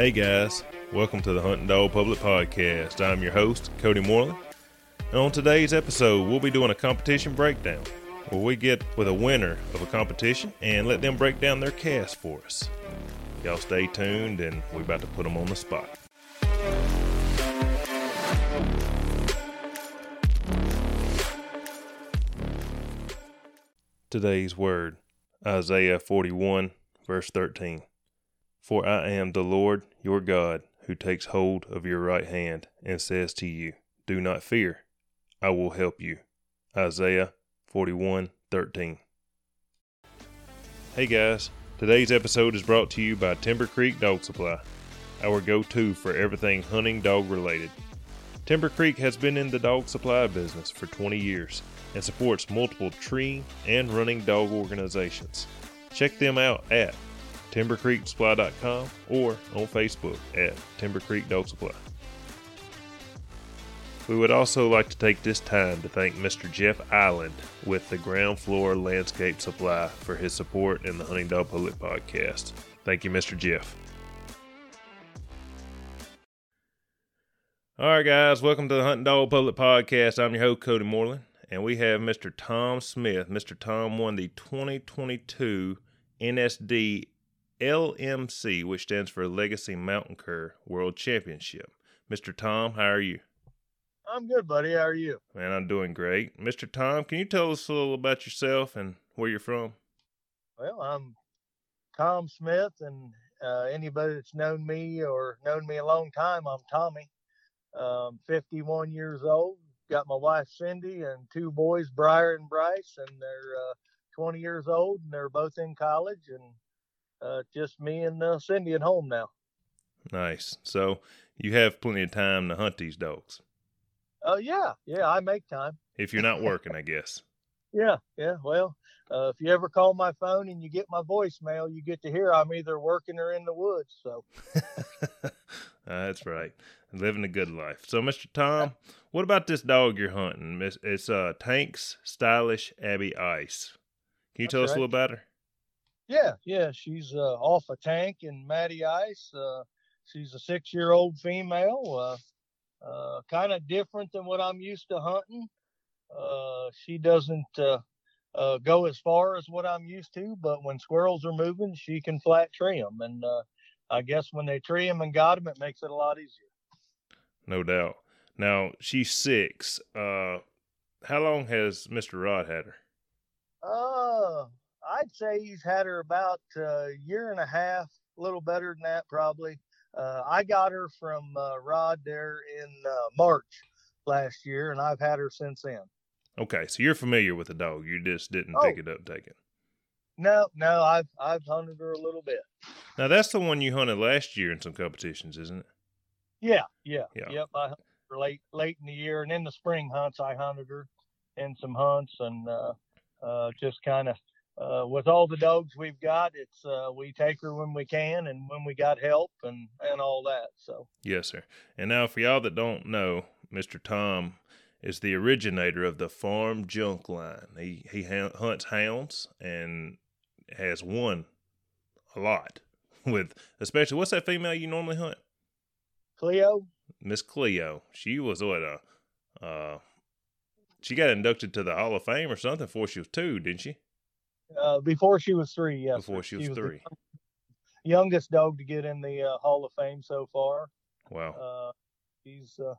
Hey guys, welcome to the Hunting Dog Public Podcast. I'm your host, Cody Moreland. And on today's episode, we'll be doing a competition breakdown where we get with a winner of a competition and let them break down their cast for us. Y'all stay tuned and we're about to put them on the spot. Today's word Isaiah 41, verse 13. For I am the Lord your God, who takes hold of your right hand and says to you, Do not fear, I will help you. Isaiah 41:13. Hey guys, today's episode is brought to you by Timber Creek Dog Supply, our go-to for everything hunting dog related. Timber Creek has been in the dog supply business for 20 years and supports multiple tree and running dog organizations. Check them out at timbercreeksupply.com or on Facebook at Timber Creek Dog Supply. We would also like to take this time to thank Mr. Jeff Island with the Ground Floor Landscape Supply for his support in the Hunting Dog Public Podcast. Thank you, Mr. Jeff. All right, guys, welcome to the Hunting Dog Public Podcast. I'm your host, Cody Moreland, and we have Mr. Tom Smith. Mr. Tom won the 2022 NSD LMC, which stands for Legacy Mountain Cur World Championship. Mr. Tom, how are you? I'm good, buddy. How are you? Man, I'm doing great. Mr. Tom, can you tell us a little about yourself and where you're from? Well, I'm Tom Smith, and uh, anybody that's known me or known me a long time, I'm Tommy. Um, 51 years old. Got my wife Cindy and two boys, Briar and Bryce, and they're uh, 20 years old, and they're both in college, and uh, just me and uh, Cindy at home now. Nice. So you have plenty of time to hunt these dogs. Oh yeah, yeah. I make time. If you're not working, I guess. Yeah, yeah. Well, uh, if you ever call my phone and you get my voicemail, you get to hear I'm either working or in the woods. So that's right. Living a good life. So, Mr. Tom, what about this dog you're hunting? It's, it's uh, Tanks Stylish Abby Ice. Can you That's tell us a little about her? Yeah, yeah. She's uh, off a tank in Matty Ice. Uh, she's a six-year-old female. Uh, uh, kind of different than what I'm used to hunting. Uh, she doesn't uh, uh, go as far as what I'm used to, but when squirrels are moving, she can flat tree them. And uh, I guess when they tree them and got them, it makes it a lot easier. No doubt. Now, she's six. Uh, how long has Mr. Rod had her? Uh, I'd say he's had her about a year and a half, a little better than that probably. Uh, I got her from uh, Rod there in uh, March last year, and I've had her since then. Okay, so you're familiar with the dog. You just didn't Oh. pick it up, take it. No, no, I've I've hunted her a little bit. Now, that's the one you hunted last year in some competitions, isn't it? Yeah, yeah, Yeah. yep. I hunted her late late in the year, and in the spring hunts, I hunted her in some hunts, and uh, uh, just kind of uh, with all the dogs we've got, it's uh, we take her when we can, and when we got help, and and all that. So. Yes, sir. And now, for y'all that don't know, Mr. Tom is the originator of the Farm Junk line. He he ha- hunts hounds and has won a lot with, especially what's that female you normally hunt? Cleo? Miss Cleo. She was what uh uh she got inducted to the Hall of Fame or something before she was two, didn't she? Uh, before she was three, yes. Before sir. she was three. youngest dog to get in the uh, Hall of Fame so far. Wow. Uh, he's uh,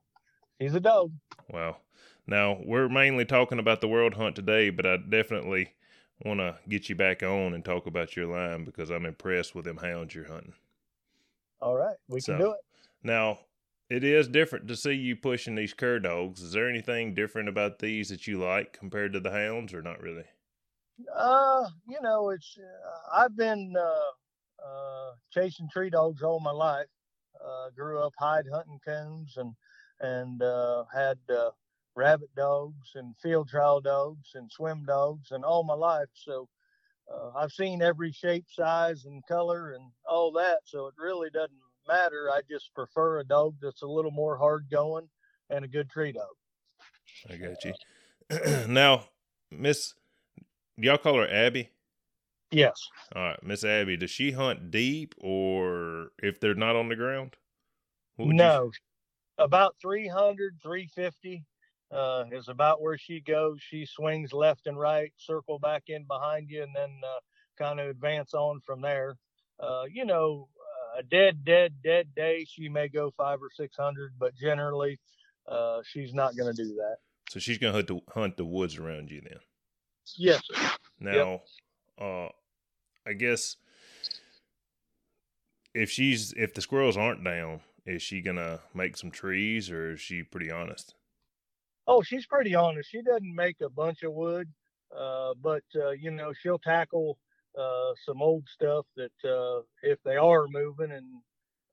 he's a dog. Wow. Now, we're mainly talking about the world hunt today, but I definitely want to get you back on and talk about your line because I'm impressed with them hounds you're hunting. All right, we So- can do it. Now, it is different to see you pushing these cur dogs. Is there anything different about these that you like compared to the hounds, or not really? Uh, you know, it's uh, I've been uh, uh, chasing tree dogs all my life. Uh, grew up hide hunting coons and and uh, had uh, rabbit dogs and field trial dogs and swim dogs and all my life. So uh, I've seen every shape, size, and color and all that. So it really doesn't matter. I just prefer a dog that's a little more hard going and a good tree dog. I got you. now, Miss, y'all call her Abby? Yes. All right, Miss Abby, does she hunt deep or if they're not on the ground? No, you... about 300, 350 uh, is about where she goes. She swings left and right, circle back in behind you, and then uh, kind of advance on from there. Uh, you know, a dead, dead, dead day, she may go five or six hundred, but generally, uh, she's not going to do that. So she's going to hunt the hunt the woods around you then. Yes. Sir. Now, yep. uh, I guess if she's if the squirrels aren't down, is she gonna make some trees or is she pretty honest? Oh, she's pretty honest. She doesn't make a bunch of wood, uh, but uh, you know she'll tackle uh, some old stuff that uh, if they are moving and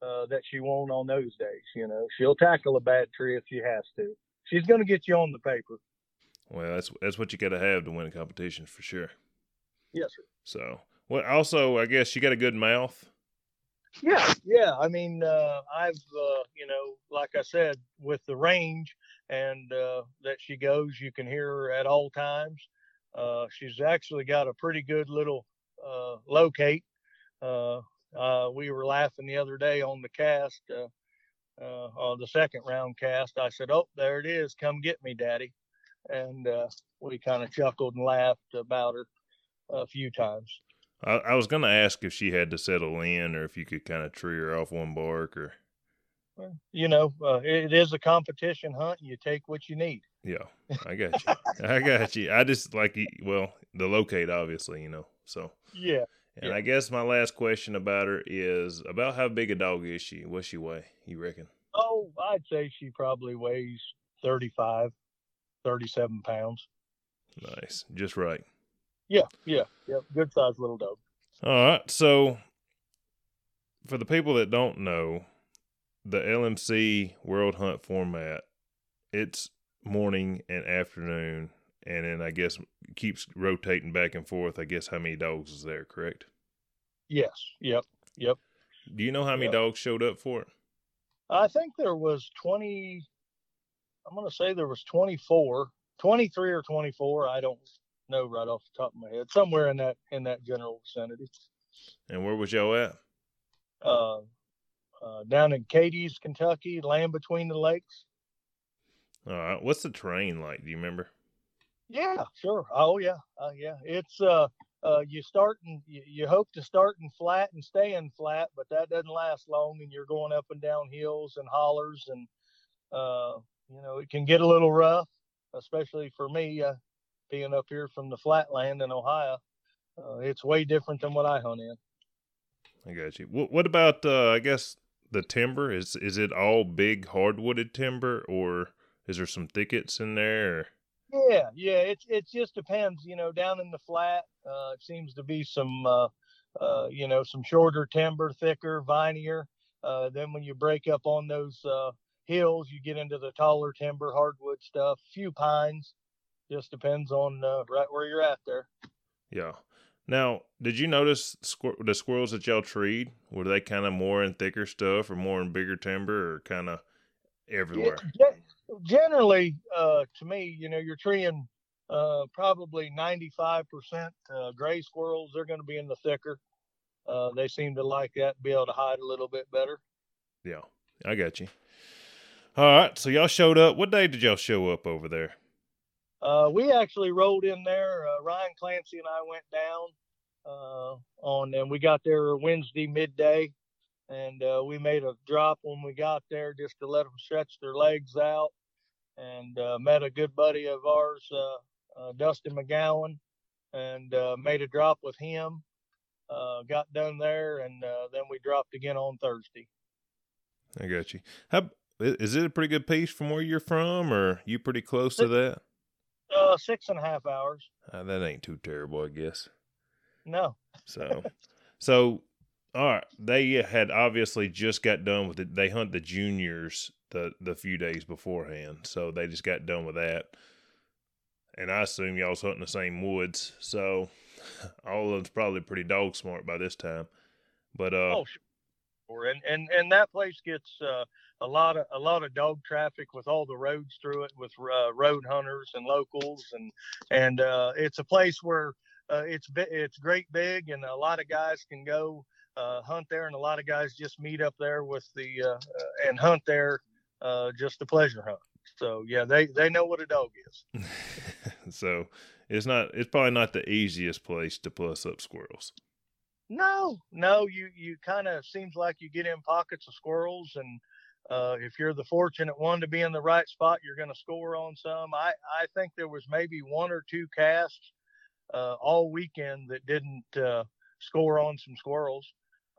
uh, that she won't on those days. You know, she'll tackle a bad tree if she has to. She's going to get you on the paper. Well, that's that's what you got to have to win a competition for sure. Yes, sir. So, well, also, I guess you got a good mouth. Yeah, yeah. I mean, uh, I've, uh, you know, like I said, with the range and uh, that she goes, you can hear her at all times. Uh, she's actually got a pretty good little uh, locate. Uh, we were laughing the other day on the cast, on the second round cast. I said, "Oh, there it is. Come get me, Daddy." And we kind of chuckled and laughed about her a few times. I, I was going to ask if she had to settle in, or if you could kind of tree her off one bark, or you know, uh, it is a competition hunt. You take what you need. Yeah, I got you. I got you. I just like well the locate, obviously, you know. So yeah. And yeah. I guess my last question about her is about how big a dog is she? What's she weigh? You reckon? Oh, I'd say she probably weighs 35, 37 pounds. Nice, just right. Yeah, yeah, yeah. Good sized little dog. All right. So, for the people that don't know, the LMC World Hunt format, it's morning and afternoon, and then I guess keeps rotating back and forth. I guess how many dogs is there? Correct. Yes. Yep. Yep. Do you know how many yep. dogs showed up for it? I think there was twenty. I'm going to say there was 24, 23 or 24. I don't know right off the top of my head. Somewhere in that in that general vicinity. And where was y'all at? Uh, uh, down in Cadiz, Kentucky, land between the lakes. All right. What's the terrain like? Do you remember? Yeah, sure. Oh yeah, uh, yeah. It's uh, uh, you start and you, you hope to start in flat and stay in flat, but that doesn't last long, and you're going up and down hills and hollers, and uh, you know it can get a little rough, especially for me. Uh, being up here from the flatland in Ohio, uh, it's way different than what I hunt in. I got you. What, what about uh, I guess the timber is is it all big hardwooded timber or is there some thickets in there? Or? Yeah, yeah. It it just depends. You know, down in the flat, uh, it seems to be some uh, uh, you know some shorter timber, thicker, vinier. Uh, then when you break up on those uh, hills, you get into the taller timber, hardwood stuff. Few pines just depends on uh, right where you're at there. Yeah. Now, did you notice squir- the squirrels that y'all treed? Were they kind of more in thicker stuff, or more in bigger timber, or kind of everywhere? Yeah, generally, uh, to me, you know, you're treeing uh, probably 95% uh, gray squirrels. They're going to be in the thicker. Uh, they seem to like that, be able to hide a little bit better. Yeah, I got you. All right, so y'all showed up. What day did y'all show up over there? Uh, we actually rode in there. Uh, Ryan Clancy and I went down uh, on, and we got there Wednesday midday, and uh, we made a drop when we got there just to let them stretch their legs out, and uh, met a good buddy of ours, uh, Dustin McGowan, and made a drop with him. got done there, and then we dropped again on Thursday. I got you. How is it a pretty good piece from where you're from, or you pretty close to that? Uh, six and a half hours. Uh, that ain't too terrible, I guess. No. so, so all right. They had obviously just got done with it. They hunt the juniors the the few days beforehand, so they just got done with that. And I assume y'all's hunting the same woods, so all of them's probably pretty dog smart by this time. But uh, oh, sure. And and and that place gets uh, a lot of a lot of dog traffic with all the roads through it with uh, road hunters and locals and and uh, it's a place where uh, it's it's great big, and a lot of guys can go uh, hunt there, and a lot of guys just meet up there with the uh, uh, and hunt there just a pleasure hunt. So yeah, they they know what a dog is. so it's not it's probably not the easiest place to plus up squirrels. No, no, you you kind of seems like you get in pockets of squirrels, and uh, if you're the fortunate one to be in the right spot, you're going to score on some. I I think there was maybe one or two casts uh, all weekend that didn't uh, score on some squirrels.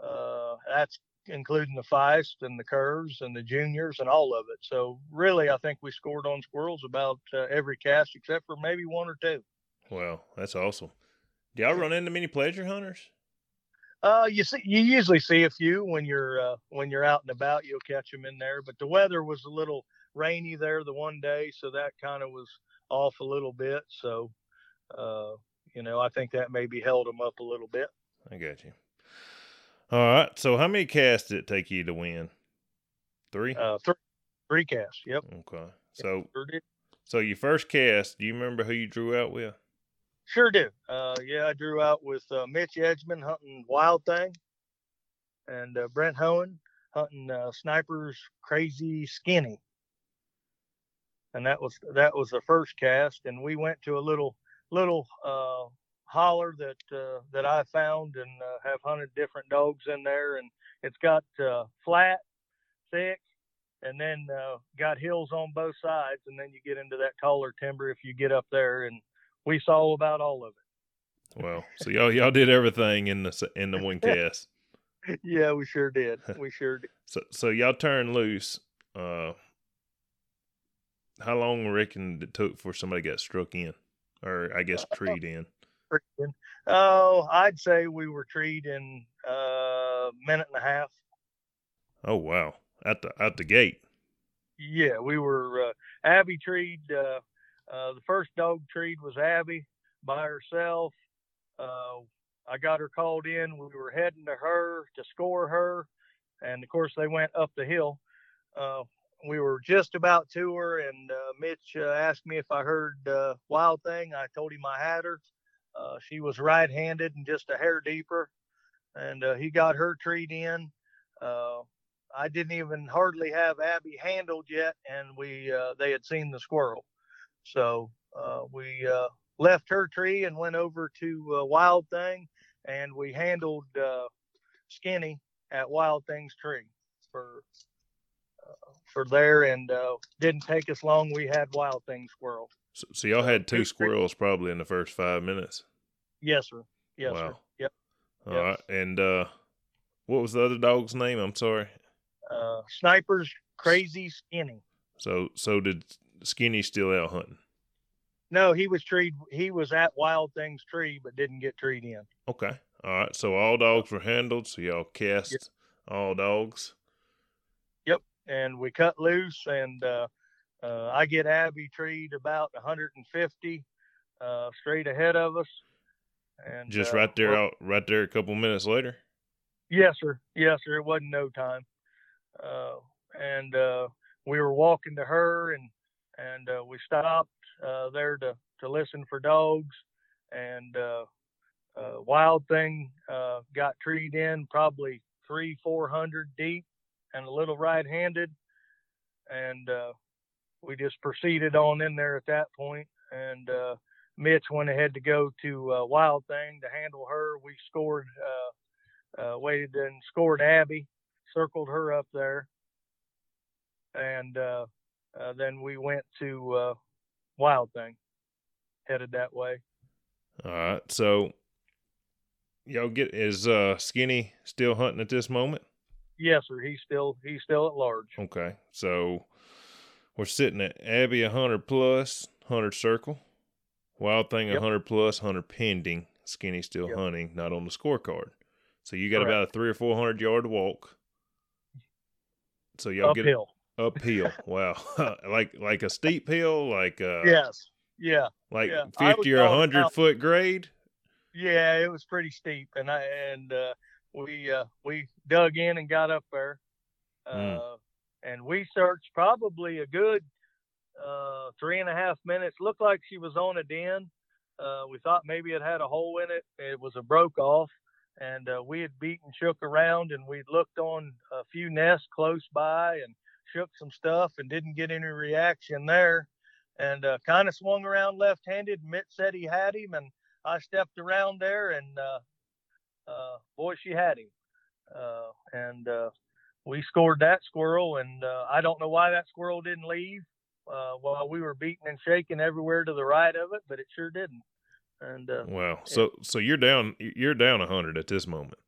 Uh, that's including the feist and the curs and the juniors and all of it. So really, I think we scored on squirrels about uh, every cast except for maybe one or two. Wow, that's awesome. Do y'all run into many pleasure hunters? Uh, you see, you usually see a few when you're uh, when you're out and about. You'll catch them in there, but the weather was a little rainy there the one day, so that kind of was off a little bit. So, uh, you know, I think that maybe held them up a little bit. I got you. All right. So, how many casts did it take you to win? Three. Uh, three, three casts. Yep. Okay. So, so your first cast, do you remember who you drew out with? Sure do. Uh, yeah, I drew out with uh, Mitch Edgman hunting Wild Thing, and uh, Brent Hohen hunting uh, Snipers Crazy Skinny, and that was that was the first cast. And we went to a little little uh, holler that uh, that I found and have hunted different dogs in there, and it's got flat, thick, and then got hills on both sides, and then you get into that taller timber if you get up there and we saw about all of it. Well, so y'all y'all did everything in the in the one cast. yeah, we sure did. We sure did. So so y'all turned loose. Uh, how long reckon it took for somebody got struck in, or I guess treed in? Oh, I'd say we were treed in a uh, minute and a half. Oh wow! At the at the gate. Yeah, we were uh, Abby treed uh, uh, the first dog treed was Abby by herself. Uh, I got her called in. We were heading to her to score her, and of course they went up the hill. Uh, we were just about to her, and uh, Mitch uh, asked me if I heard Wild Thing. I told him I had her. she was right-handed and just a hair deeper, and he got her treed in. I didn't even hardly have Abby handled yet, and we they had seen the squirrel. So uh, we uh, left her tree and went over to uh, Wild Thing, and we handled uh, Skinny at Wild Thing's tree for uh, for there, and uh, didn't take us long. We had Wild Thing squirrel. So, so y'all had two squirrels probably in the first five minutes. Yes, sir. Yes, wow. sir. Yep. All yep. right. and what was the other dog's name? I'm sorry. Snipers Crazy Skinny. So so did Skinny still out hunting? No, he was treed. He was at Wild Things tree, but didn't get treed in. Okay, all right. So all dogs were handled. So y'all cast yep. all dogs. Yep, and we cut loose, and uh, uh, I get Abby treed about 150 uh, straight ahead of us. And just right there, out right there, a couple minutes later. Yes, sir. Yes, sir. It wasn't no time. Uh, and uh, we were walking to her, and and uh, we stopped uh, there to to listen for dogs, and uh, uh, Wild Thing uh, got treed in probably three four hundred deep, and a little right-handed, and we just proceeded on in there at that point, and Mitch went ahead to go to uh, Wild Thing to handle her. We scored, uh, uh, waited and scored Abby, circled her up there, and uh, then we went to uh, Wild Thing, headed that way. All right. So, y'all get is uh, Skinny still hunting at this moment? Yes, sir. He's still he's still at large. Okay. So we're sitting at Abby a hundred plus, hundred circle. Wild Thing a yep. hundred plus, hundred pending. Skinny still yep. hunting, not on the scorecard. So you got Correct. about a three or four hundred yard walk. So y'all Uphill. Uphill. wow, like like a steep hill, like uh, yes, yeah, like yeah. fifty or hundred foot grade. Yeah, it was pretty steep, and I and uh, we uh, we dug in and got up there, uh, mm. and we searched probably a good uh, three and a half minutes. Looked like she was on a den. Uh, we thought maybe it had a hole in it. It was a broke off, and uh, we had beaten shook around, and we'd looked on a few nests close by and shook some stuff, and didn't get any reaction there. And uh, kind of swung around left-handed. Mitch said he had him, and I stepped around there, and uh, uh, boy, she had him. Uh, and we scored that squirrel, and I don't know why that squirrel didn't leave uh, while we were beating and shaking everywhere to the right of it, but it sure didn't. And uh, wow, so it, so you're down you're down a hundred at this moment.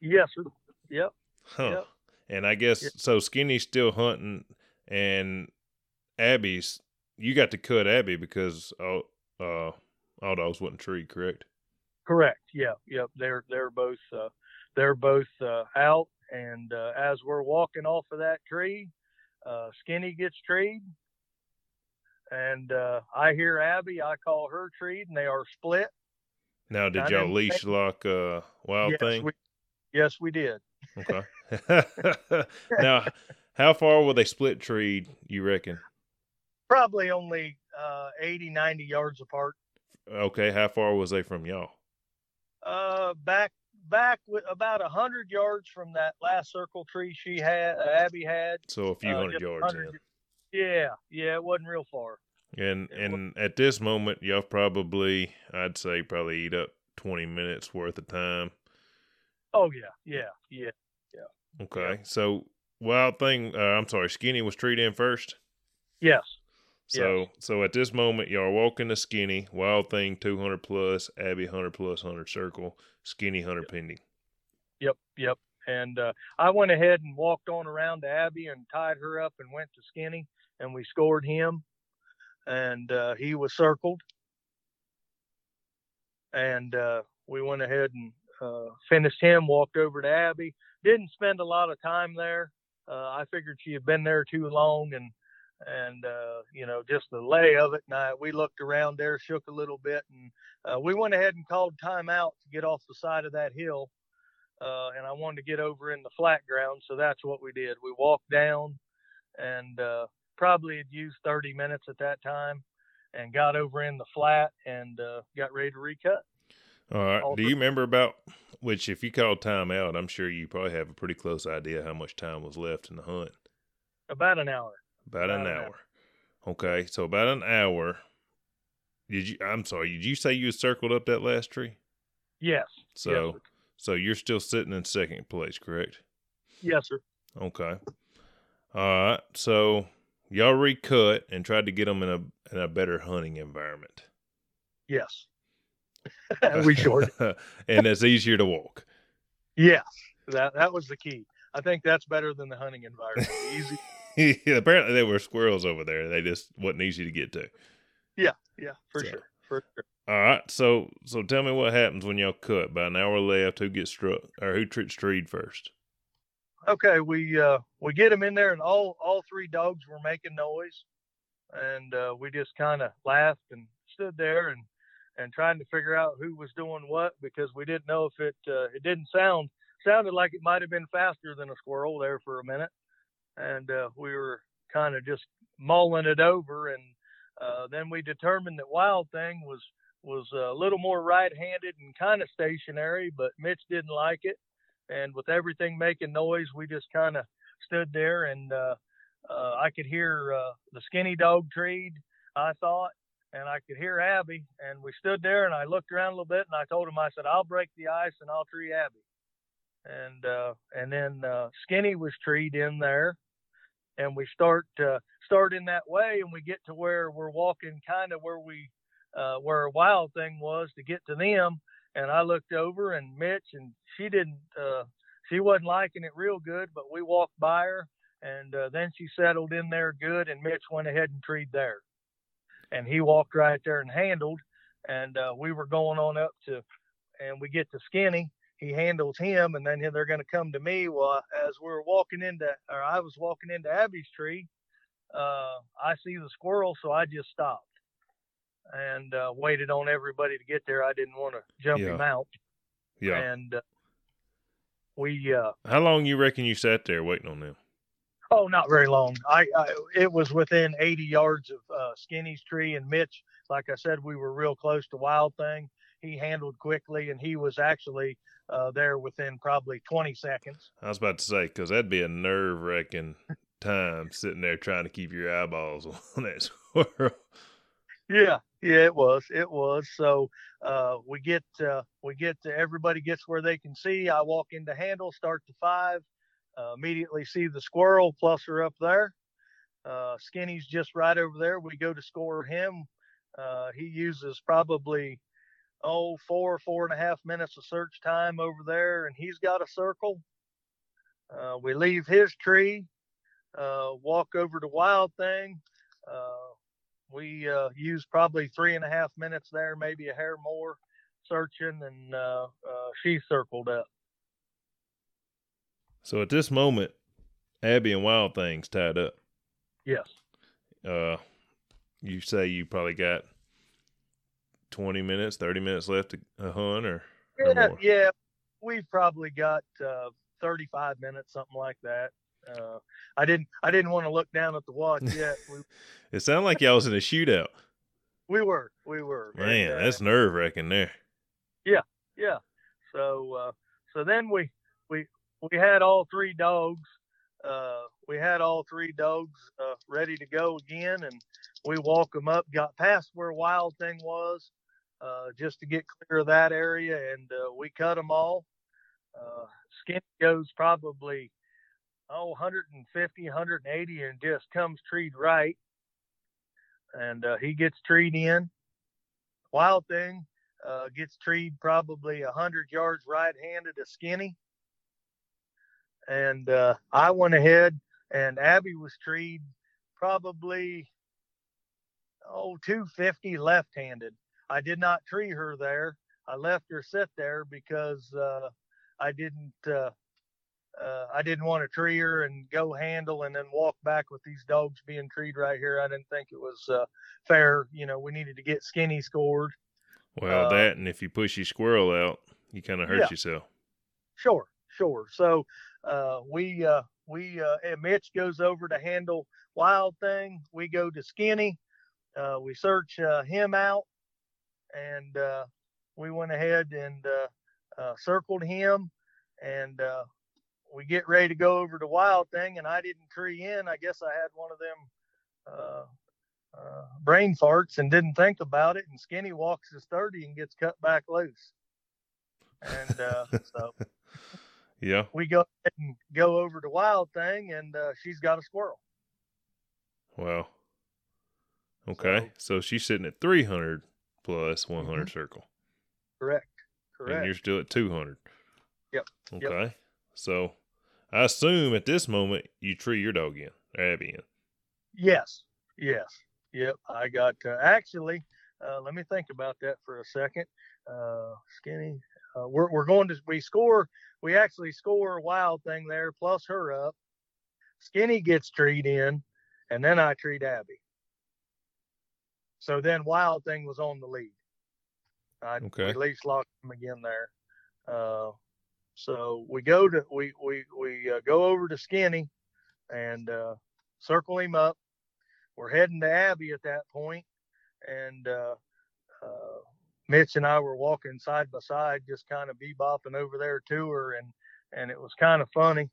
Yes, sir. Yep. Huh. Yep. And I guess so. Skinny's still hunting, and Abby's. You got to cut Abby because all uh, all dogs wasn't treed, correct? Correct. Yeah. Yep. They're they're both uh, they're both uh, out, and uh, as we're walking off of that tree, uh, Skinny gets treed, and uh, I hear Abby. I call her treed, and they are split. Now, did y'all leash lock uh, Wild yes, Thing? We, yes, we did. Okay. now, how far will they split tree, You reckon? Probably only uh, 80, 90 yards apart. Okay, how far was they from y'all? Uh, back back with about a hundred yards from that last circle tree she had, uh, Abby had. So a few uh, hundred yards. 100, yeah, yeah, it wasn't real far. And and at this moment, y'all probably, I'd say, probably eat up twenty minutes worth of time. Oh yeah, yeah, yeah. Okay, so wild thing. Uh, I'm sorry, Skinny was treated in first. Yes. So yes. so at this moment, y'all are walking to Skinny, Wild Thing 200 plus, Abby 100 plus 100 circle, Skinny 100 yep. pending. Yep, yep. And uh, I went ahead and walked on around to Abby and tied her up and went to Skinny and we scored him, and uh, he was circled, and uh, we went ahead and uh, finished him. Walked over to Abby. Didn't spend a lot of time there. Uh, I figured she had been there too long, and and uh, you know just the lay of it. And I, we looked around there, shook a little bit, and uh, we went ahead and called time out to get off the side of that hill. Uh, and I wanted to get over in the flat ground, so that's what we did. We walked down, and uh, probably had used 30 minutes at that time and got over in the flat and uh, got ready to recut. All right. All Do you remember about which, if you called time out, I'm sure you probably have a pretty close idea how much time was left in the hunt? About an hour. About, about an, an hour. hour. Okay. So about an hour. Did you, I'm sorry, did you say you circled up that last tree? Yes. So, yes, so you're still sitting in second place, correct? Yes, sir. Okay. All right. So y'all recut and tried to get them in a in a better hunting environment. Yes, we sure. and it's easier to walk. Yes, that that was the key. I think that's better than the hunting environment. Easy. yeah, apparently there were squirrels over there. They just wasn't easy to get to. Yeah, yeah, for so. sure, for sure. All right, so so tell me what happens when y'all cut. By an hour left, who gets struck or who tricks treed first? okay, we uh, we get them in there, and all all three dogs were making noise, and uh, we just kind of laughed and stood there and and trying to figure out who was doing what because we didn't know if it uh, it didn't sound sounded like it might have been faster than a squirrel there for a minute, and uh, we were kind of just mulling it over, and uh, then we determined that Wild Thing was was a little more right-handed and kind of stationary, but Mitch didn't like it. And with everything making noise, we just kind of stood there and uh, uh, I could hear uh, the skinny dog treed, I thought, and I could hear Abby. And we stood there and I looked around a little bit and I told him, I said, I'll break the ice and I'll tree Abby. And uh, and then uh, Skinny was treed in there, and we start uh, start in that way, and we get to where we're walking kind of where we uh, where a wild thing was to get to them, and I looked over and Mitch and she didn't uh she wasn't liking it real good, but we walked by her and uh, then she settled in there good and Mitch went ahead and treed there. And he walked right there and handled and uh, we were going on up to and we get to Skinny. He handles him and then they're going to come to me. Well, as we are walking into or I was walking into Abby's tree, uh, I see the squirrel, so I just stopped and uh, waited on everybody to get there. I didn't want to jump yeah. him out. Yeah. And uh, we. Uh, How long you reckon you sat there waiting on them? Oh, not very long. I, I it was within 80 yards of uh, Skinny's tree, and Mitch, like I said, we were real close to Wild Thing. He handled quickly, and he was actually uh, there within probably 20 seconds. I was about to say because that'd be a nerve wracking time sitting there trying to keep your eyeballs on that squirrel. Yeah, yeah, it was, it was. So uh, we get uh, we get to, everybody gets where they can see. I walk into handle, start to five, uh, immediately see the squirrel plus her up there. Uh, Skinny's just right over there. We go to score him. Uh, he uses probably oh four four and a half minutes of search time over there, and he's got a circle. Uh, we leave his tree, walk over to Wild Thing we uh, used probably three and a half minutes there, maybe a hair more searching, and uh, uh, she circled up. So at this moment, Abby and Wild Things tied up. Yes. Uh, you say you probably got twenty minutes, thirty minutes left to hunt, or, yeah, or yeah, we've probably got uh, thirty-five minutes, something like that. Uh, I didn't I didn't want to look down at the watch yet. We, it sounded like y'all was in a shootout. We were, we were. Man, and, uh, that's nerve wracking there. Yeah, yeah. So uh, so then we we had all three dogs. Uh, we had all three dogs uh, ready to go again, and we walk them up. Got past where Wild Thing was, uh, just to get clear of that area, and uh, we cut them all. Uh, Skinny goes probably oh 150 180 and just comes treed right and uh, he gets treed in wild thing uh, gets treed probably 100 yards right-handed to skinny and uh, i went ahead and abby was treed probably oh 250 left-handed i did not tree her there i left her sit there because uh, i didn't uh, uh, I didn't want to tree her and go handle and then walk back with these dogs being treed right here. I didn't think it was uh, fair. You know, we needed to get skinny scored. Well, uh, that and if you push your squirrel out, you kind of hurt yeah. yourself. Sure, sure. So uh, we uh, we uh, Mitch goes over to handle Wild Thing. We go to Skinny. Uh, we search uh, him out, and uh, we went ahead and circled him, and we get ready to go over to Wild Thing, and I didn't tree in. I guess I had one of them brain farts and didn't think about it. And Skinny walks his 30 and gets cut back loose. And so, yeah, we go and go over to Wild Thing, and uh, she's got a squirrel. Wow. Okay, so, so she's sitting at 300 plus 100 mm-hmm. circle. Correct. Correct. And you're still at 200. Yep. Okay. Yep. So I assume at this moment you tree your dog in, Abby in. Yes. Yes. Yep. I got uh, actually. Uh, let me think about that for a second. Uh, skinny. Uh, we're we're going to we score. We actually score a wild thing there plus her up. Skinny gets treed in, and then I treat Abby. So then Wild Thing was on the lead. I okay. at least locked him again there. Uh, so we go to we we we uh, go over to Skinny and uh, circle him up. We're heading to Abby at that point, and uh Mitch and I were walking side by side, just kind of bebopping over there to her, and and it was kind of funny.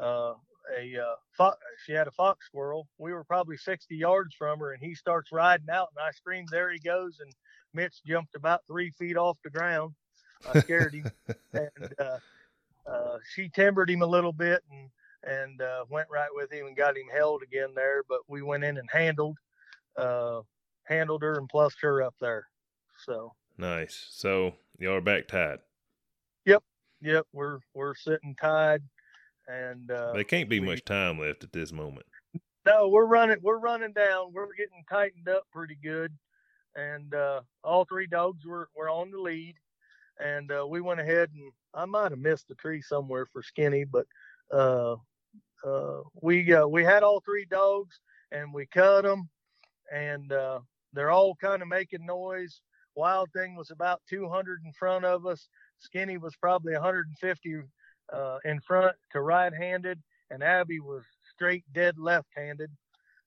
Uh, a uh, fo- she had a fox squirrel. We were probably 60 yards from her, and he starts riding out, and I screamed, "There he goes!" And Mitch jumped about three feet off the ground. I scared him, and uh, she timbered him a little bit and and uh, went right with him and got him held again there. But we went in and handled uh, handled her and plussed her up there. So nice. So y'all are back tied. Yep, yep. We're we're sitting tied, and uh, there can't be we, much time left at this moment. No, we're running. We're running down. We're getting tightened up pretty good, and uh, all three dogs were were on the lead and uh, we went ahead and I might have missed a tree somewhere for Skinny, but uh, uh, we uh, we had all three dogs and we cut them, and uh, they're all kind of making noise. Wild Thing was about 200 in front of us. Skinny was probably 150 uh, in front to right-handed, and Abby was straight dead left-handed,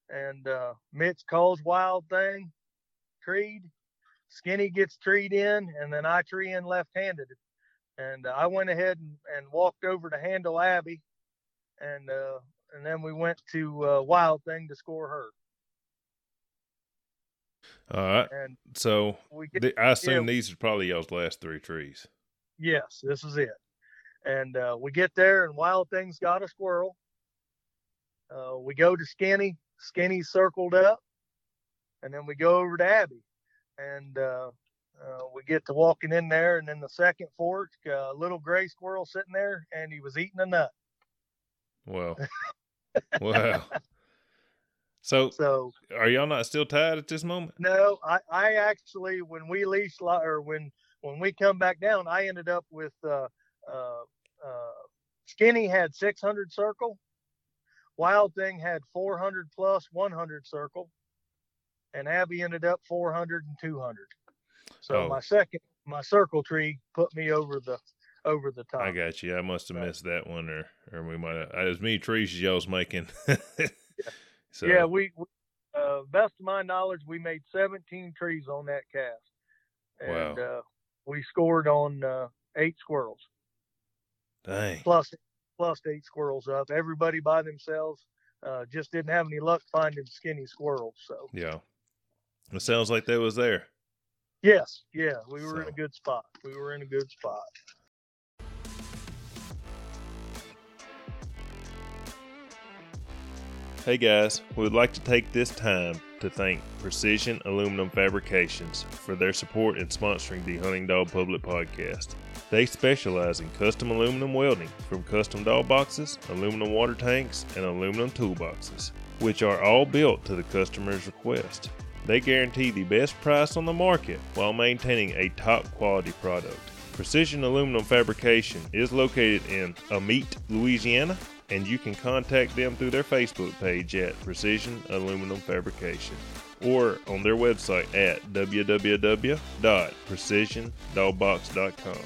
and uh, Mitch calls Wild Thing, treed, Skinny gets treed in, and then I tree in left-handed. And uh, I went ahead and, and walked over to handle Abby, and uh, and then we went to uh, Wild Thing to score her. All right. And So we get, th- I assume yeah. these are probably y'all's last three trees. yes, this is it. And uh, we get there, and Wild Thing's got a squirrel. Uh, we go to Skinny. Skinny's circled up, and then we go over to Abby, and uh, uh, we get to walking in there, and in the second fork, a little gray squirrel sitting there, and he was eating a nut. Wow. wow. So So are y'all not still tied at this moment? no, I, I actually when we lease li- or when when we come back down, I ended up with uh, uh, uh, Skinny had 600 circle, Wild Thing had 400 plus 100 circle, and Abby ended up 400 and 200. So Oh. my second my circle tree put me over the over the top. I got you. I must have Right. missed that one, or or we might have as many trees as y'all's making. so Yeah, we, we uh, best of my knowledge, we made 17 trees on that cast, and uh, we scored on uh, eight squirrels dang. plus plus eight squirrels up. Everybody by themselves uh, just didn't have any luck finding skinny squirrels. So Yeah. It sounds like that was there. yes, yeah, we were in a good spot. We were in a good spot. Hey guys, we would like to take this time to thank Precision Aluminum Fabrications for their support in sponsoring the Hunting Dog Public Podcast. They specialize in custom aluminum welding from custom dog boxes, aluminum water tanks, and aluminum toolboxes, which are all built to the customer's request. They guarantee the best price on the market while maintaining a top quality product. Precision Aluminum Fabrication is located in Amite, Louisiana, and you can contact them through their Facebook page at Precision Aluminum Fabrication or on their website at www.precisiondogbox.com.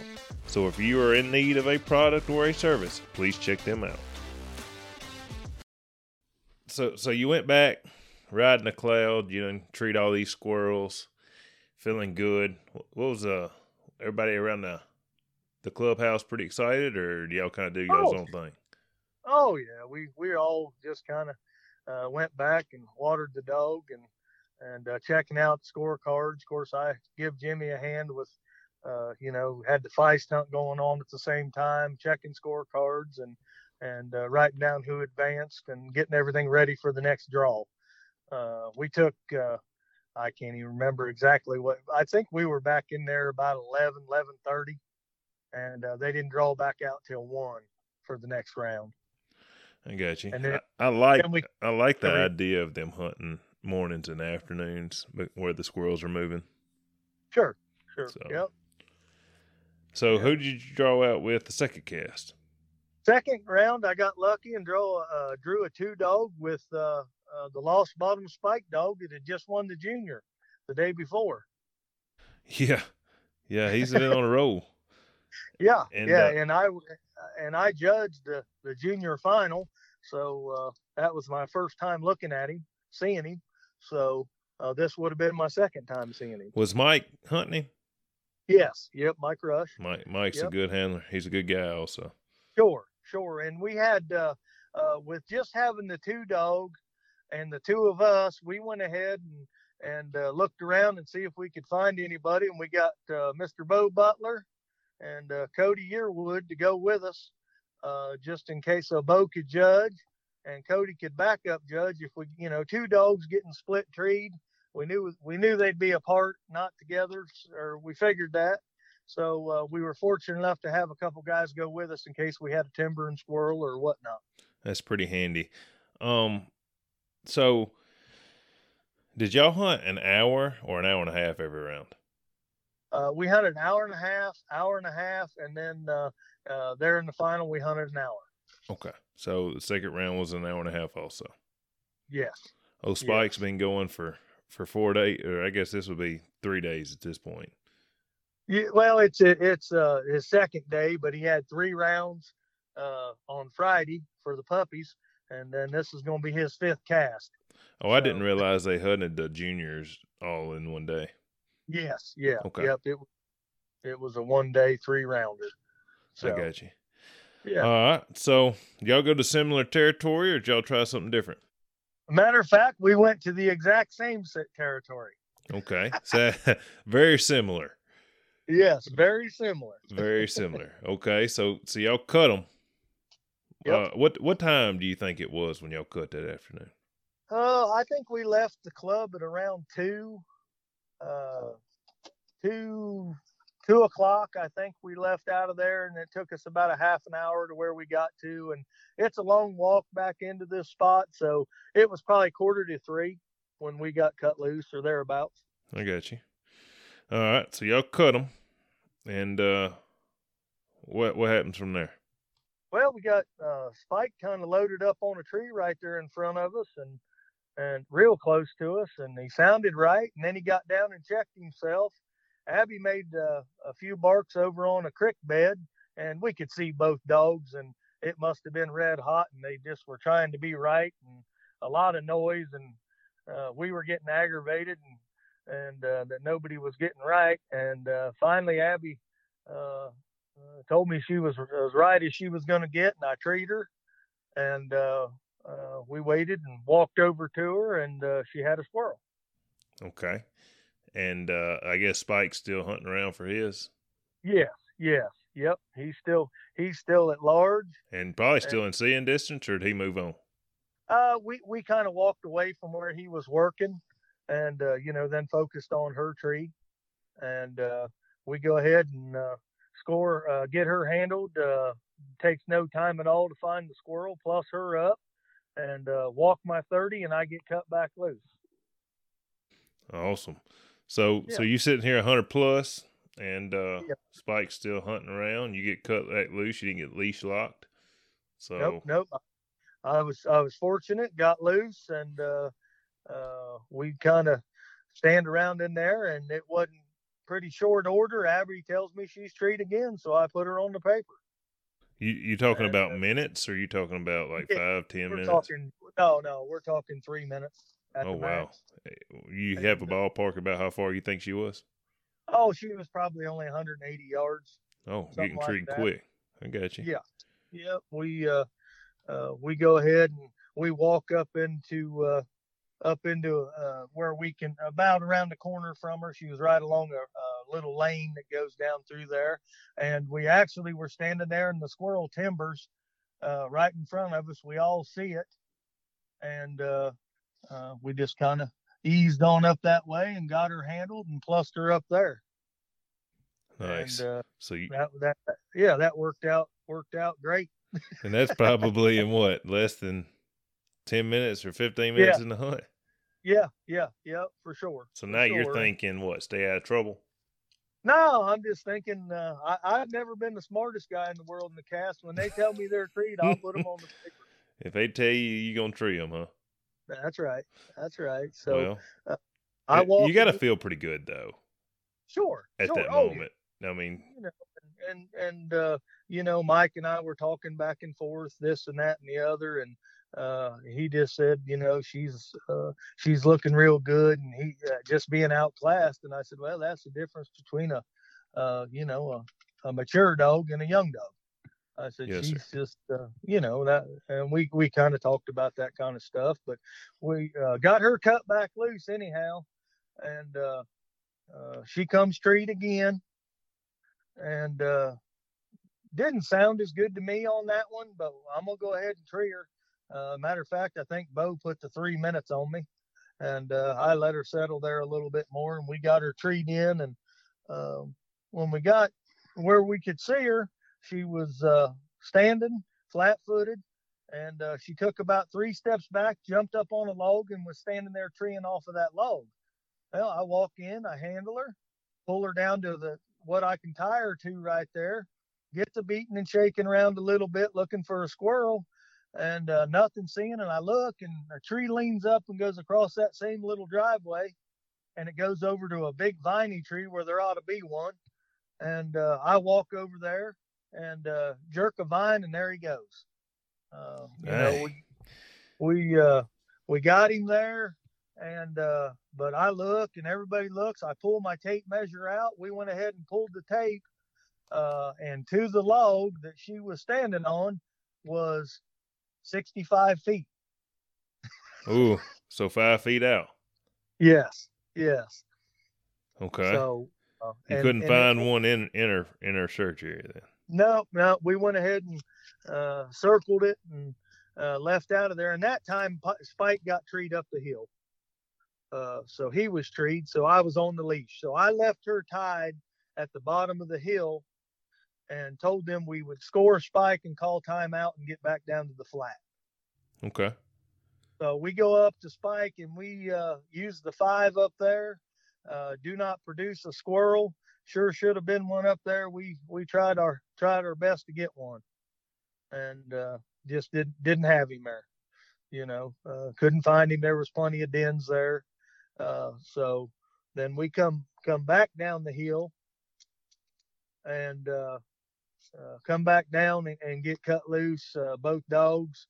So if you are in need of a product or a service, please check them out. So so you went back riding a cloud, you know, treat all these squirrels, feeling good. What was uh everybody around the the clubhouse pretty excited or do y'all kind of do y'all's Oh. own thing? Oh yeah, we we all just kind of uh, went back and watered the dog and and uh, checking out scorecards. Of course, I give Jimmy a hand with, uh, you know, had the feist hunt going on at the same time, checking scorecards and and uh, writing down who advanced and getting everything ready for the next draw. Uh, we took. Uh, I can't even remember exactly what. I think we were back in there about 11, 11:30, and uh, they didn't draw back out till one for the next round. I got you. And then- I, I like we- I like the we- idea of them hunting mornings and afternoons, but where the squirrels are moving. Sure, sure. So- Yep. So Yeah. who did you draw out with the second cast? Second round, I got lucky and drew uh, drew a two dog with uh, uh, the Lost Bottom Spike dog that had just won the junior the day before. Yeah, yeah, he's been on a roll. Yeah, And, yeah, uh, and I and I judged the the junior final, so uh, that was my first time looking at him, seeing him. So uh, this would have been my second time seeing him. Was Mike hunting him? Yes, yep, Mike Rush. Mike Mike's a good handler. He's a good guy also. Sure, sure. And we had uh, uh, with just having the two dogs and the two of us, we went ahead and and uh, looked around and see if we could find anybody. And we got uh, Mr. Bo Butler and uh, Cody Yearwood to go with us, uh, just in case so Bo could judge and Cody could back up judge if we, you know, two dogs getting split treed. We knew we knew they'd be apart, not together, or we figured that. So uh, we were fortunate enough to have a couple guys go with us in case we had a timber and squirrel or whatnot. That's pretty handy. Um, so did y'all hunt an hour or an hour and a half every round? Uh, we hunted an hour and a half, hour and a half, and then uh, uh, there in the final we hunted an hour. Okay, so the second round was an hour and a half also. Yes. Oh, Spike's been going for for four days, or I guess this would be three days at this point. Yeah, well, it's it's uh, his second day, but he had three rounds uh, on Friday for the puppies, and then this is going to be his fifth cast. Oh, I didn't realize they hunted the juniors all in one day. Yes, yeah, okay. yep. It it was a one day three rounder. So, I got you. Yeah. All right. So y'all go to similar territory, or y'all try something different? Matter of fact, we went to the exact same territory. Okay, so very similar. Yes, very similar. very similar. Okay, so so y'all cut them. Yep. Uh, what what time do you think it was when y'all cut that afternoon? Uh, I think we left the club at around two, uh, two two o'clock, I think we left out of there, and it took us about a half an hour to where we got to. And it's a long walk back into this spot, so it was probably quarter to three when we got cut loose or thereabouts. I got you. All right, so y'all cut them, and uh, what what happens from there? Well, we got uh, Spike kind of loaded up on a tree right there in front of us, and and real close to us, and he sounded right, and then he got down and checked himself, Abby made uh, a few barks over on a creek bed, and we could see both dogs, and it must have been red hot, and they just were trying to be right, and a lot of noise, and uh, we were getting aggravated, and and uh, that nobody was getting right, and uh, finally Abby uh, uh, told me she was as right as she was going to get, and I treated her, and we waited and walked over to her, and she had a squirrel. Okay and uh, I guess Spike's still hunting around for his. Yes, yes, yep. He's still he's still at large, and probably still and, in seeing distance, or did he move on? Uh, we we kind of walked away from where he was working, and uh, you know, then focused on her tree, and uh, we go ahead and uh, score, uh, get her handled. Uh, takes no time at all to find the squirrel, plus her up, and uh, walk my thirty, and I get cut back loose. Awesome. So yeah. so you sitting here hundred plus, and uh. Spike's still hunting around. You get cut that loose. You didn't get leash locked. So nope, nope. I was I was fortunate, got loose, and uh, uh, we kind of stand around in there, and it wasn't pretty short order. Abby tells me she's treat again, so I put her on the paper. You you talking and, about uh, minutes, or you talking about like yeah, five ten minutes? Talking, no, no, we're talking three minutes oh wow! Eh, you have a ballpark about how far you think she was? Oh, she was probably only 180 yards. Oh, getting like treated quick. I got you. Yeah, yeah. We uh, uh, we go ahead and we walk up into uh, up into uh, where we can about around the corner from her. She was right along a, a little lane that goes down through there, and we actually were standing there in the squirrel timbers, uh, right in front of us. We all see it, and uh, we just kind of eased on up that way and got her handled and plussed her up there. Nice. And, uh, so you, that, that, yeah, that worked out, worked out great. and that's probably in what, less than 10 minutes or 15 minutes yeah. in the hunt? Yeah, yeah, yeah, for sure. So now sure. you're thinking what, stay out of trouble? No, I'm just thinking. Uh, I, have never been the smartest guy in the world in the cast. When they tell me they're treed, I'll put them on the paper. If they tell you you're gonna tree them, huh? That's right. That's right. So well, uh, I walk. You got to feel pretty good though. Sure. At sure. that oh, moment, I mean, you know, and and uh, you know, Mike and I were talking back and forth, this and that and the other, and uh, he just said, you know, she's uh, she's looking real good, and he uh, just being outclassed. And I said, well, that's the difference between a, uh, you know, a, a mature dog and a young dog. I said yes, she's sir. just uh, you know that, and we we kind of talked about that kind of stuff, but we uh, got her cut back loose anyhow, and uh, uh she comes treat again, and uh, didn't sound as good to me on that one, but I'm gonna go ahead and tree her. Uh, matter of fact, I think Bo put the three minutes on me, and I let her settle there a little bit more, and we got her treat in, and um, when we got where we could see her she was uh, standing flat footed and uh, she took about three steps back, jumped up on a log, and was standing there treeing off of that log. Well, I walk in, I handle her, pull her down to the what I can tie her to right there, get the beating and shaking around a little bit, looking for a squirrel, and uh, nothing seeing. And I look, and a tree leans up and goes across that same little driveway, and it goes over to a big viney tree where there ought to be one. And uh, I walk over there, and uh, jerk a vine, and there he goes. Uh, you hey. know, we, we uh, we got him there, and uh, but I look and everybody looks. I pull my tape measure out. We went ahead and pulled the tape, uh, and to the log that she was standing on was 65 feet. Ooh, so five feet out. Yes, yes. Okay. So uh, you and- couldn't and find it- one in in her in her search area then. No, no, we went ahead and uh, circled it and uh, left out of there. And that time, Pi- Spike got treed up the hill. Uh, so he was treed. So I was on the leash. So I left her tied at the bottom of the hill and told them we would score Spike and call timeout and get back down to the flat. Okay. So we go up to Spike and we uh, use the five up there. Uh, do not produce a squirrel. Sure should have been one up there. We we tried our tried our best to get one, and uh, just didn't didn't have him there. You know, uh, couldn't find him. There was plenty of dens there. Uh, so then we come come back down the hill and uh, uh, come back down and, and get cut loose. Uh, both dogs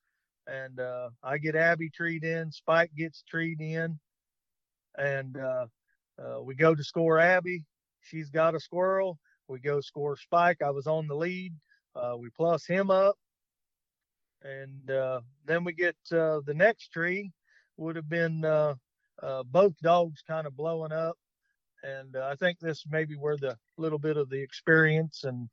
and I get Abby treed in, Spike gets treed in, and we go to score Abby. She's got a squirrel. We go score Spike. I was on the lead. Uh, we plus him up, and uh, then we get uh, the next tree. Would have been uh, uh, both dogs kind of blowing up, and uh, I think this may be where the little bit of the experience and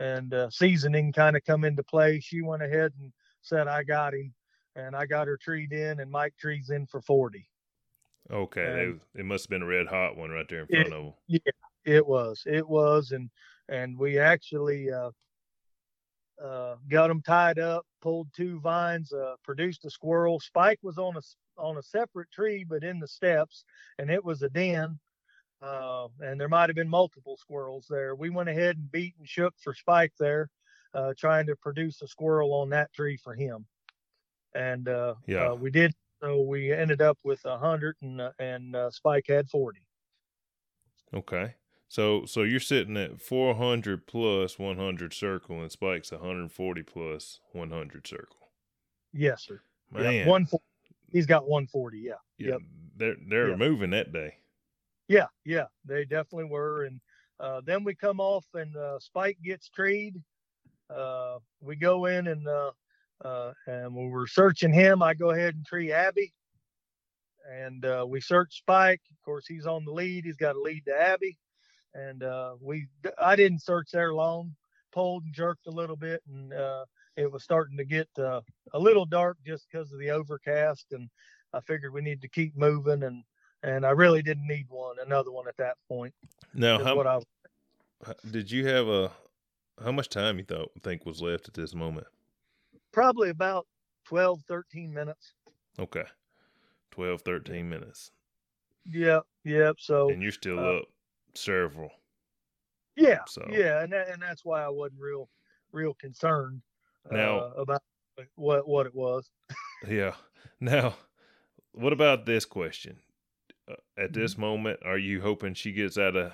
and uh, seasoning kind of come into play. She went ahead and said, "I got him." and I got her treed in, and Mike trees in for forty. Okay. They, it must have been a red hot one right there in It- front of them. It was, it was, and and we actually uh, uh, got them tied up, pulled two vines, uh, produced a squirrel. Spike was on a on a separate tree, but in the steps, and it was a den. Uh, and there might have been multiple squirrels there. We went ahead and beat and shook for Spike there, uh, trying to produce a squirrel on that tree for him. And uh, Yeah. uh, we did. So we ended up with a hundred, and uh, and uh, Spike had forty. Okay. So so you're sitting at 400 plus 100 circle and Spike's 140 plus 100 circle. Yes, sir. Man. Yeah, one. fo- He's got one forty. Yeah. yeah, yep. They're they're Yep. moving that day. Yeah, yeah, they definitely were. And uh, then we come off, and uh, Spike gets treed. Uh, we go in and uh, uh, and when we're searching him, I go ahead and tree Abby, and uh, we search Spike. Of course, he's on the lead. He's got a lead to Abby, and uh, we I didn't search there long. Pulled and jerked a little bit, and uh, it was starting to get uh, a little dark just because of the overcast. And I figured we need to keep moving, and and I really didn't need one, another one at that point. Now, how I did you have a how much time you thought think was left at this moment? probably about 12, 13 minutes. Okay. 12 13 minutes. Yep, yep. So And you're still uh, up several. yeah, so- yeah, and that, and that's why I wasn't real, real concerned Now- uh, about what what it was. Yeah. Now, what about this question? Uh, at this Mm-hmm. moment, are you hoping she gets out of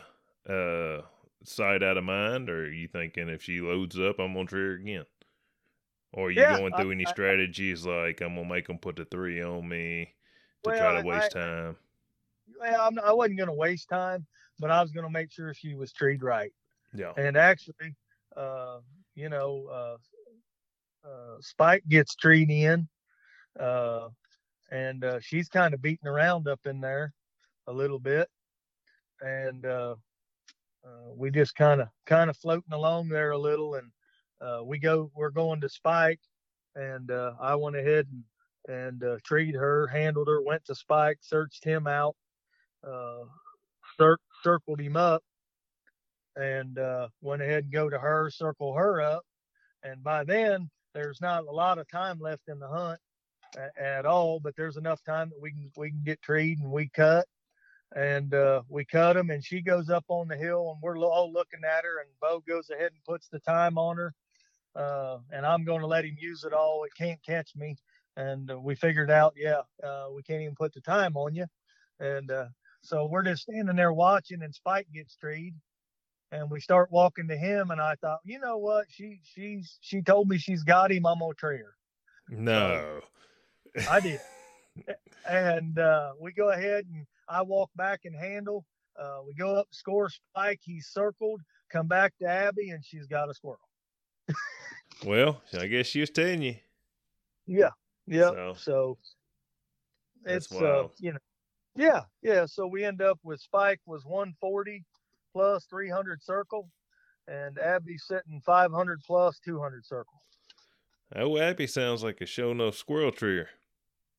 uh, sight, out of mind, or are you thinking if she loads up, I'm gonna try her again? Or are you Yeah, going I- through any I- strategies like I'm gonna make them put the three on me to try to waste I- time? Well, I'm, I wasn't to waste time, but I was going to make sure she was treated right. Yeah. And actually, uh, you know, uh, uh, Spike gets treed in, uh, and uh, she's kind of beating around up in there a little bit, and uh, uh, we just kind of kind of floating along there a little, and uh, we go we're going to Spike, and uh, I went ahead and and uh, treated her, handled her, went to Spike, searched him out, uh, cir- circled him up, and uh, went ahead and go to her, circle her up. And by then, there's not a lot of time left in the hunt a- at all, but there's enough time that we can we can get treed and we cut, and uh, we cut them. And she goes up on the hill, and we're all looking at her. And Bo goes ahead and puts the time on her, uh, and I'm going to let him use it all. It can't catch me. And we figured out, yeah, uh, we can't even put the time on you, and uh, so we're just standing there watching, and Spike gets treed, and we start walking to him, and I thought, you know what, she she's she told me she's got him. I'm gonna tree her. No. I did. and uh, we go ahead and I walk back and handle. Uh, we go up, score Spike. He's circled. Come back to Abby, and she's got a squirrel. well, I guess she was telling you. Yeah. Yeah. So, so it's uh, you know, yeah, yeah. So we end up with Spike was 140 plus 300 circle, and Abby sitting 500 plus 200 circle. Oh, Abby sounds like a show enough squirrel treer.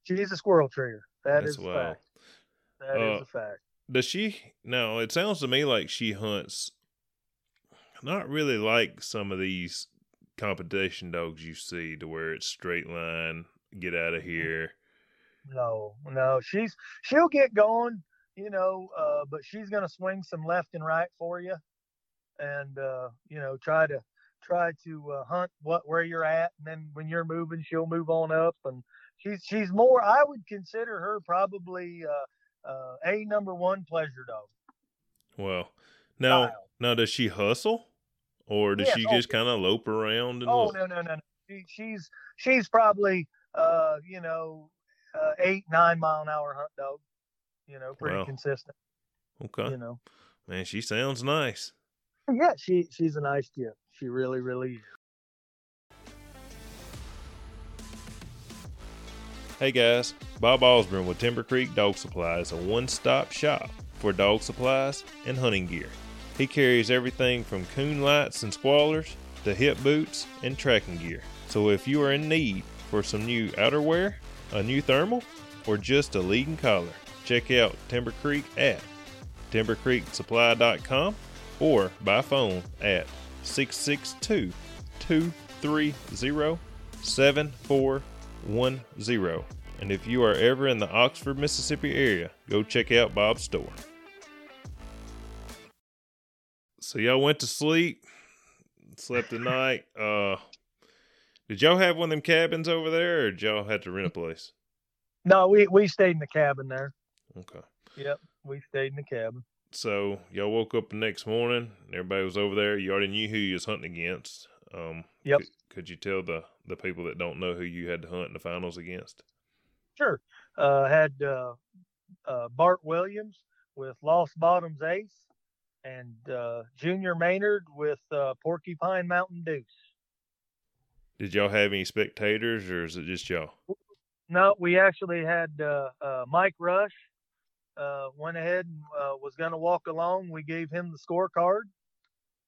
She's a squirrel treer. That That's is a fact. That uh, is a fact. Does she? No, it sounds to me like she hunts. Not really like some of these competition dogs you see, to where it's straight line, get out of mm. here. No, no, she's she'll get going, you know, uh, but she's gonna swing some left and right for you, and uh, you know, try to try to uh, hunt what where you're at, and then when you're moving, she'll move on up, and she's she's more. I would consider her probably uh, uh, a number one pleasure dog. Well, now Style. now does she hustle, or does yes, she oh, just kind of lope around? And oh look? no no no, no. She, she's she's probably uh, you know uh, eight nine mile an hour hunt dog. You know, pretty wow. consistent. Okay. You know, man, she sounds nice. Yeah, she she's a nice kid. She really really is. Hey guys, Bob Osborne with Timber Creek Dog Supply is a one stop shop for dog supplies and hunting gear. He carries everything from coon lights and squallers to hip boots and tracking gear. So if you are in need for some new outerwear, a new thermal, or just a leading collar, check out Timber Creek at timbercreeksupply.com or by phone at 662 230 7410. And if you are ever in the Oxford, Mississippi area, go check out Bob's store. So y'all went to sleep, slept the night. Uh did y'all have one of them cabins over there, or did y'all have to rent a place? No, we we stayed in the cabin there. Okay. Yep, we stayed in the cabin. So y'all woke up the next morning. Everybody was over there. You already knew who you was hunting against. Um, yep. Could, could you tell the the people that don't know who you had to hunt in the finals against? Sure. Uh, had uh, uh, Bart Williams with Lost Bottoms Ace, and uh, Junior Maynard with uh, Porcupine Mountain Deuce. Did y'all have any spectators, or is it just y'all? No, we actually had uh, uh, Mike Rush. Uh, went ahead and uh, was going to walk along. We gave him the scorecard,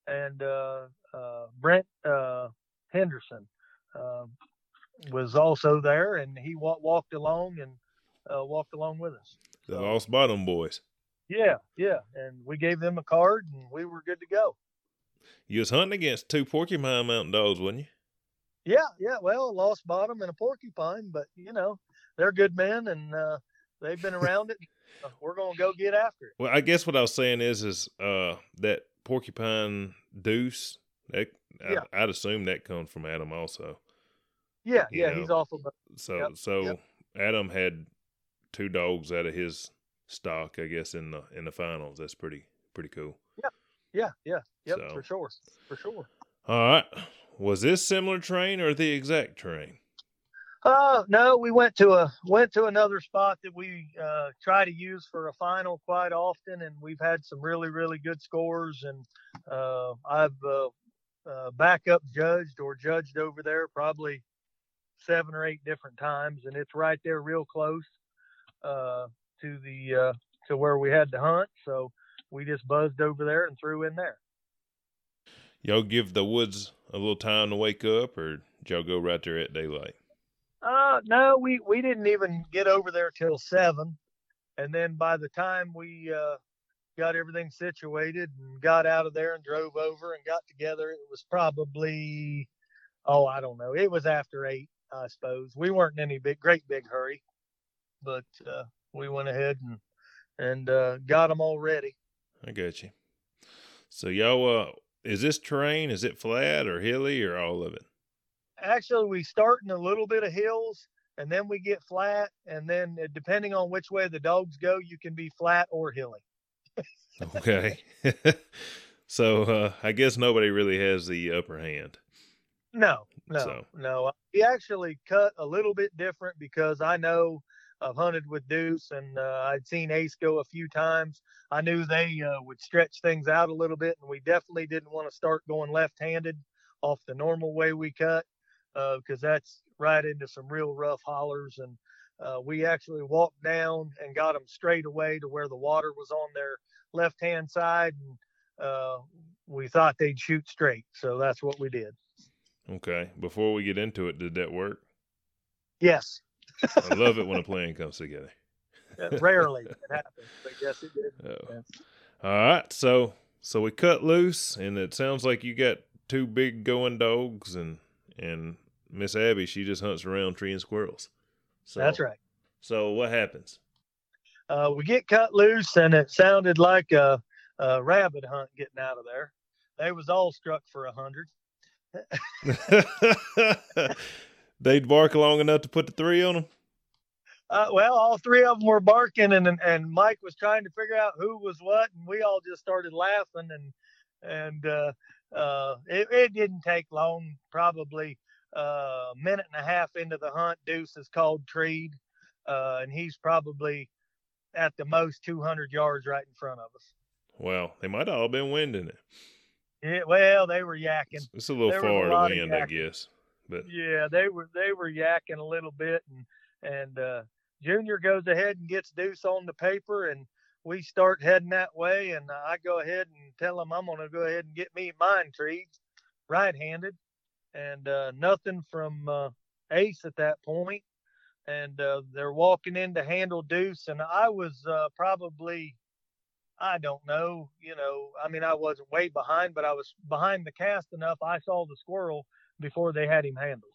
and uh, uh, Brent Henderson was also there, and he wa- walked along and walked along with us. The so, Lost Bottom Boys. Yeah, yeah, and we gave them a card, and we were good to go. You was hunting against two Porcupine Mountain dogs, wasn't you? Yeah, yeah. Well, lost bottom and a porcupine, but you know they're good men and uh, they've been around it. We're gonna go get after it. Well, I guess what I was saying is, is uh, that porcupine deuce. That, yeah. I, would assume that comes from Adam also. Yeah, yeah, know? he's awful. So, yep, so yep. Adam had two dogs out of his stock, I guess, in the in the finals. That's pretty pretty cool. Yeah, yeah, yeah, yep, so, for sure, for sure. All right. Was this similar terrain or the exact terrain? Uh, no, we went to a went to another spot that we uh, try to use for a final quite often, and we've had some really really good scores. And uh, I've uh, uh, backup judged or judged over there probably seven or eight different times, and it's right there, real close uh, to the uh, to where we had to hunt. So we just buzzed over there and threw in there y'all give the woods a little time to wake up, or y'all go right there at daylight? Uh, no, we we didn't even get over there till seven, and then by the time we uh, got everything situated and got out of there and drove over and got together, it was probably oh I don't know, it was after eight, I suppose. We weren't in any big great big hurry, but uh, we went ahead and and uh, got them all ready. I got you. So y'all, uh, is this terrain? Is it flat or hilly or all of it? Actually, we start in a little bit of hills and then we get flat. And then, uh, depending on which way the dogs go, you can be flat or hilly. okay. so, uh, I guess nobody really has the upper hand. No, no, So- no. He actually cut a little bit different because I know I've hunted with Deuce and uh, I'd seen Ace go a few times. I knew they uh, would stretch things out a little bit, and we definitely didn't want to start going left-handed off the normal way we cut because that's right into some real rough hollers. And uh, we actually walked down and got them straight away to where the water was on their left-hand side, and uh, we thought they'd shoot straight. So that's what we did. Okay. Before we get into it, did that work? Yes. I love it when a plan comes together. Uh, Rarely it happens, but yes, it did. Oh. Yeah. All right, so so we cut loose, and it sounds like you got two big going dogs, and and Miss Abby she just hunts around treeing squirrels. So That's right. So what happens? Uh, we get cut loose, and it sounded like a, a rabbit hunt getting out of there. They was all struck for a hundred. They'd bark long enough to put the three on them. Uh, well, all three of them were barking, and and- and Mike was trying to figure out who was what, and we all just started laughing, and and uh, uh, it, it didn't take long, probably uh, a minute and a half into the hunt. Deuce is called treed, uh, and he's probably at the most 200 yards right in front of us. Well, they might have all been winding it. Yeah, well, they were yakking. It's, it's a little There far to wind, I guess. But Yeah, they were they were yakking a little bit, and and uh, Junior goes ahead and gets Deuce on the paper, and we start heading that way, and I go ahead and tell him I'm gonna go ahead and get me mine trees, right-handed, and uh, nothing from uh, Ace at that point, and uh, they're walking in to handle Deuce, and I was uh, probably. I don't know, you know. I mean, I wasn't way behind, but I was behind the cast enough. I saw the squirrel before they had him handled.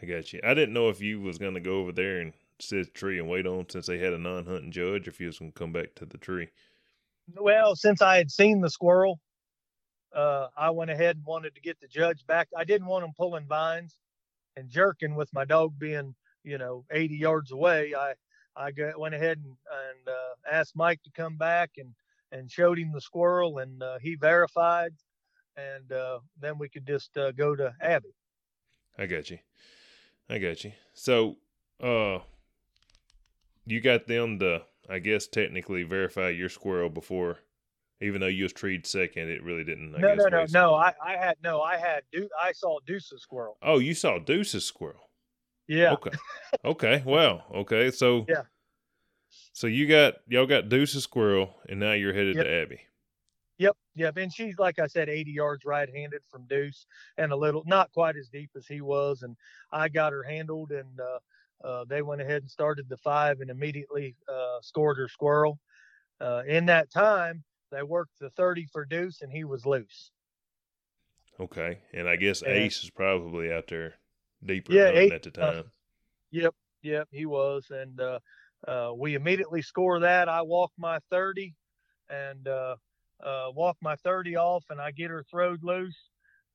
I got you. I didn't know if you was gonna go over there and sit at the tree and wait on since they had a non-hunting judge, or if you was gonna come back to the tree. Well, since I had seen the squirrel, uh, I went ahead and wanted to get the judge back. I didn't want him pulling vines and jerking with my dog being, you know, 80 yards away. I I got, went ahead and, and uh, asked Mike to come back and and showed him the squirrel, and uh, he verified, and uh, then we could just uh, go to Abby. I got you. I got you. So, uh, you got them to, I guess, technically verify your squirrel before, even though you was treed second, it really didn't. I no, guess, no, no, no. I, I had no. I had Deu- I saw Deuce's squirrel. Oh, you saw Deuce's squirrel. Yeah. Okay. Okay. Well. Okay. So. Yeah. So you got y'all got Deuce's squirrel, and now you're headed Yep. to Abby. Yep, yep. And she's like I said, 80 yards right-handed from Deuce, and a little not quite as deep as he was. And I got her handled, and uh, uh, they went ahead and started the five, and immediately uh, scored her squirrel. Uh, in that time, they worked the 30 for Deuce, and he was loose. Okay. And I guess Yeah. Ace is probably out there deeper Yeah, Ace- at the uh, time. Yep, yep, he was, and uh, uh, we immediately score that. I walk my 30, and uh, walk my 30 off, and I get her throwed loose,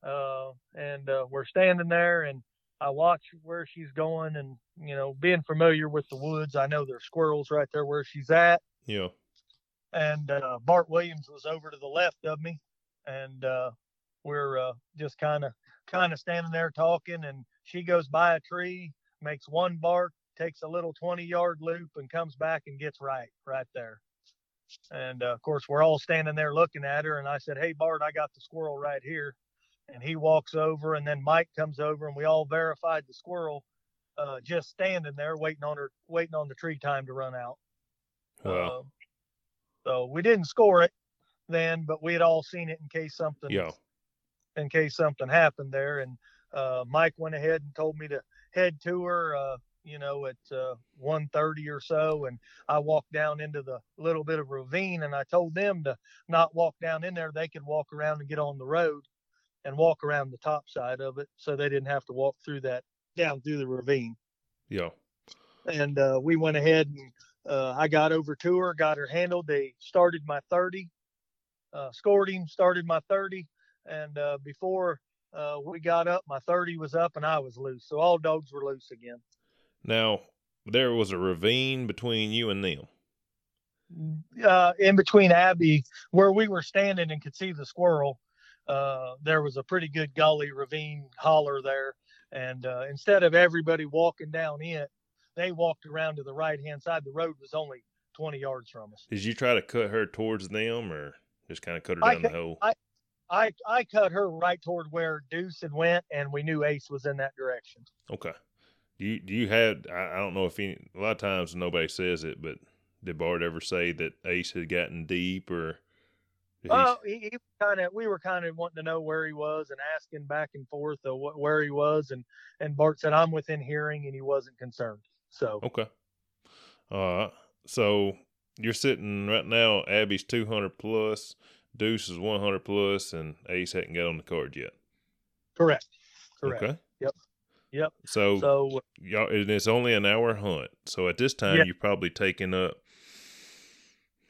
uh, and uh, we're standing there, and I watch where she's going, and you know, being familiar with the woods, I know there's squirrels right there where she's at, yeah. and uh, Bart Williams was over to the left of me, and uh, we're uh, just kind of kind of standing there talking, and she goes by a tree, makes one bark, takes a little 20 yard loop, and comes back and gets right right there. And uh, of course, we're all standing there looking at her, and I said, "Hey Bart, I got the squirrel right here." And he walks over, and then Mike comes over, and we all verified the squirrel, uh, just standing there waiting on her, waiting on the tree time to run out. Wow. Um, so we didn't score it then, but we had all seen it in case something yeah. in case something happened there. And uh, Mike went ahead and told me to head to her, uh, you know, at uh, 1:30 or so. And I walked down into the little bit of ravine, and I told them to not walk down in there. They could walk around and get on the road and walk around the top side of it, so they didn't have to walk through that down through the ravine Yeah. and uh, we went ahead and uh, I got over to her, got her handled. They started my 30, uh, scored him, started my 30, and uh, before uh, we got up, my 30 was up and I was loose. So all dogs were loose again. Now there was a ravine between you and them. Uh, in between Abby, where we were standing and could see the squirrel, uh, there was a pretty good gully ravine holler there. And uh, instead of everybody walking down it, they walked around to the right hand side. The road was only 20 yards from us. Did you try to cut her towards them or just kind of cut her down the hole? I, I, I cut her right toward where Deuce had went, and we knew Ace was in that direction. Okay. Do you do you have? I, I don't know if any. A lot of times nobody says it, but did Bart ever say that Ace had gotten deep or? Oh, he, he kind of. We were kind of wanting to know where he was and asking back and forth of what, where he was, and and Bart said I'm within hearing, and he wasn't concerned. So okay. All right. So you're sitting right now. Abby's 200 plus. Deuce is 100 plus, and Ace hadn't got on the card yet. Correct. Correct. Okay. Yep. Yep. So, So y'all, and it's only an hour hunt. So at this time, Yeah. you're probably taking up